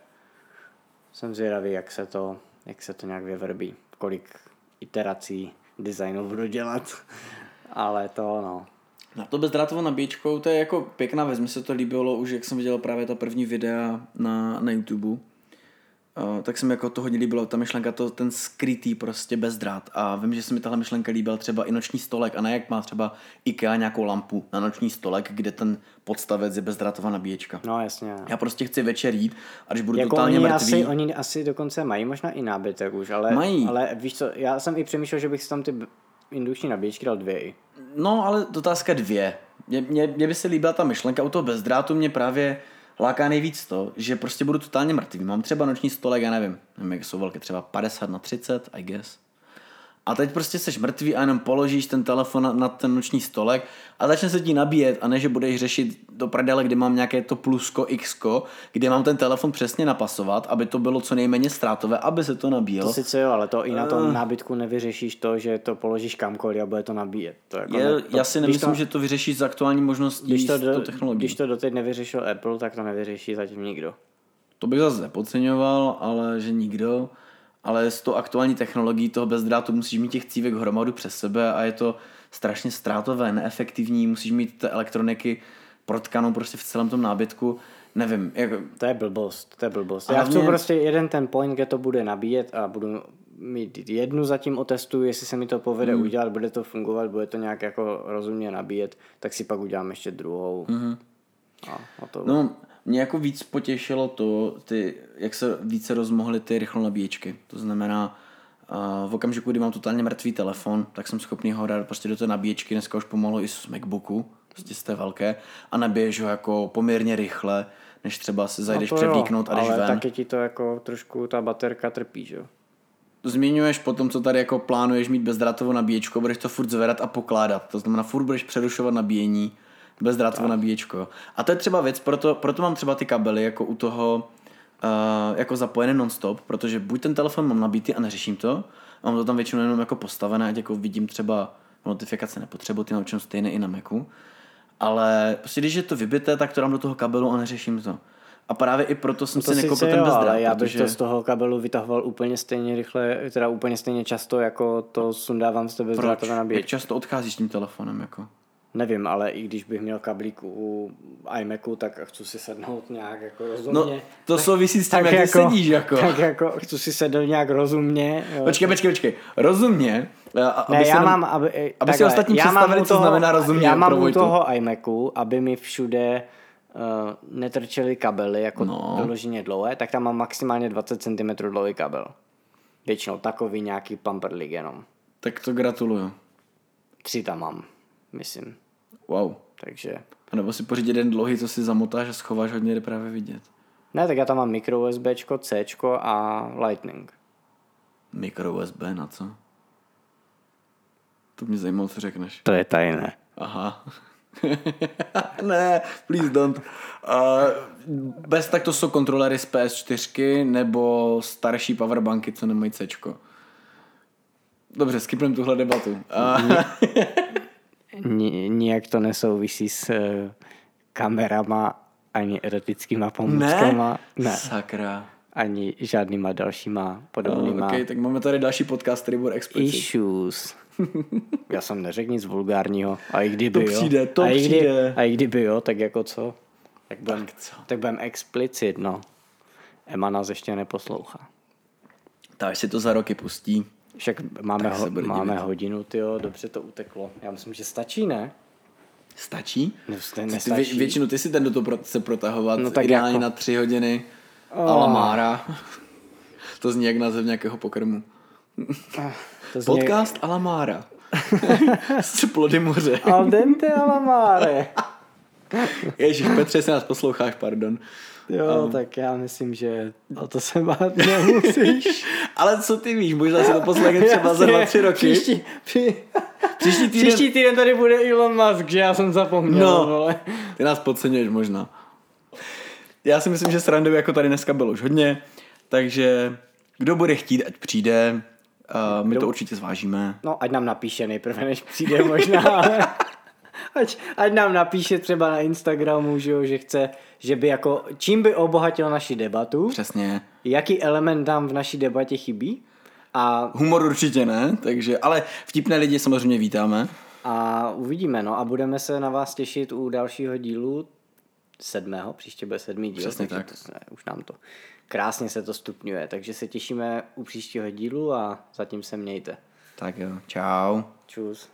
jsem zvědavý, jak se to, jak se to nějak vyvrbí, kolik iterací designu budu dělat. Ale to no. Na to bezdrátovou nabíječkou, to je jako pěkná věc, mi se to líbilo už, jak jsem viděl právě ta první videa na, na YouTube Uh, tak se mi jako to hodně líbilo, ta myšlenka, to, ten skrytý prostě bezdrát. A vím, že se mi tahle myšlenka líbila třeba i noční stolek, a ne jak má třeba IKEA nějakou lampu na noční stolek, kde ten podstavec je bezdrátová nabíječka. No jasně. Já prostě chci večer jít a když budu jako totálně oni mrtvý... Asi, oni asi dokonce mají možná i nábytek už, ale, Mají. ale víš co, já jsem i přemýšlel, že bych si tam ty indukční nabíječky dal dvě. No, ale otázka dvě. Mně, by se líbila ta myšlenka u toho bezdrátu, mě právě láká nejvíc to, že prostě budu totálně mrtvý. Mám třeba noční stolek, já nevím, nevím, jak jsou velké, třeba 50 na 30, I guess. A teď prostě seš mrtvý a jenom položíš ten telefon na, na ten noční stolek a začne se ti nabíjet a ne, že budeš řešit do prdele, kde mám nějaké to plusko, xko, kde mám ten telefon přesně napasovat, aby to bylo co nejméně ztrátové, aby se to nabíjelo. To sice jo, ale to i na tom uh. nábytku nevyřešíš to, že to položíš kamkoliv a bude to nabíjet. To jako je, ne, to, já si nemyslím, to, že to vyřešíš z aktuální možností když to, do, technologií. Když to doteď nevyřešil Apple, tak to nevyřeší zatím nikdo. To bych zase nepodceňoval, ale že nikdo ale s tou aktuální technologií toho bezdrátu musíš mít těch cívek hromadu přes sebe a je to strašně ztrátové, neefektivní, musíš mít ty elektroniky protkanou prostě v celém tom nábytku. Nevím, jak... To je blbost, to je blbost. Já chci prostě jeden ten point, kde to bude nabíjet a budu mít jednu zatím otestuju, jestli se mi to povede hmm. udělat, bude to fungovat, bude to nějak jako rozumně nabíjet, tak si pak udělám ještě druhou. Hmm. A, a to... No, mě jako víc potěšilo to, ty, jak se více rozmohly ty rychlonabíječky. To znamená, uh, v okamžiku, kdy mám totálně mrtvý telefon, tak jsem schopný ho dát prostě do té nabíječky, dneska už pomalu i z Macbooku, prostě z té velké, a nabiješ ho jako poměrně rychle, než třeba se zajdeš no převlíknout a jdeš ale ven. taky ti to jako trošku ta baterka trpí, že jo? Zmiňuješ potom, co tady jako plánuješ mít bezdrátovou nabíječku, budeš to furt zvedat a pokládat. To znamená, furt budeš přerušovat nabíjení, bezdrátovou nabíječku. A to je třeba věc, proto, proto mám třeba ty kabely jako u toho uh, jako zapojené non-stop, protože buď ten telefon mám nabítý a neřeším to, a mám to tam většinou jenom jako postavené, ať jako vidím třeba notifikace nepotřebu, ty naučím stejné i na Macu. Ale prostě když je to vybité, tak to dám do toho kabelu a neřeším to. A právě i proto jsem no si nekoupil ten bezdrát. Ale já bych to z toho kabelu vytahoval úplně stejně rychle, teda úplně stejně často, jako to sundávám z tebe bezdrátové nabíječky. Často odcházíš tím telefonem? Jako? Nevím, ale i když bych měl kablík u iMacu, tak chci si sednout nějak jako rozumně. No, to souvisí s tím, jak jako, sedíš jako. Tak jako chci si sednout nějak rozumně. Jo. Počkej, počkej, počkej. Rozumně? Aby ne, já nám, mám, aby, aby takhle, si ostatní představili, co znamená rozumně. Já mám u toho iMacu, aby mi všude uh, netrčely kabely, jako no. vyloženě dlouhé, tak tam mám maximálně 20 cm dlouhý kabel. Většinou takový nějaký pamperlik jenom. Tak to gratuluju. Tři tam mám, myslím. Wow. Takže... A nebo si pořídit jeden dlouhý, co si zamotáš a schováš hodně, jde právě vidět. Ne, tak já tam mám micro USB, C a Lightning. Micro USB na co? To mě zajímalo, co řekneš. To je tajné. Aha. ne, please don't. Uh, bez tak to jsou kontrolery z PS4 nebo starší powerbanky, co nemají C. Dobře, skipneme tuhle debatu. Uh, nijak to nesouvisí s uh, kamerama ani erotickýma pomůckama. Ne? ne. Sakra. Ani žádnýma dalšíma podobnýma. Uh, ok, tak máme tady další podcast, který bude explicit. Issues. Já jsem neřekl nic vulgárního. A i kdyby to přijde, jo. to a přijde. I kdy, a i kdyby jo, tak jako co? Tak budem, tak, co? tak budem explicit, no. Emma nás ještě neposlouchá. Tak si to za roky pustí. Však máme, ho, máme hodinu, jo, dobře to uteklo. Já myslím, že stačí, ne? Stačí? No, ty, vě, většinou ty si ten do toho pro, se protahovat no, tak ideálně jako... na tři hodiny. Oh. Alamára. to zní jak název nějakého pokrmu. Ah, to zní... Podcast Alamára. Z plody moře. Al dente Alamare. Ježíš, Petře, jestli nás posloucháš, pardon. Jo, um. tak já myslím, že o to se bát nemusíš. Ale co ty víš, možná si to poslechne třeba za dva, tři roky. Příští, při... příští, týden... příští týden tady bude Elon Musk, že já jsem zapomněl. No, vole. ty nás podceňuješ možná. Já si myslím, že srandu jako tady dneska bylo už hodně, takže kdo bude chtít, ať přijde, uh, my kdo... to určitě zvážíme. No, ať nám napíše nejprve, než přijde možná. ať, ať nám napíše třeba na Instagramu, že, jo, že chce, že by jako, čím by obohatil naši debatu. Přesně. Jaký element tam v naší debatě chybí. A... Humor určitě ne, takže, ale vtipné lidi samozřejmě vítáme. A uvidíme, no a budeme se na vás těšit u dalšího dílu, sedmého, příště bude sedmý díl. Přesně tak. To, už nám to krásně se to stupňuje, takže se těšíme u příštího dílu a zatím se mějte. Tak jo, čau. Čus.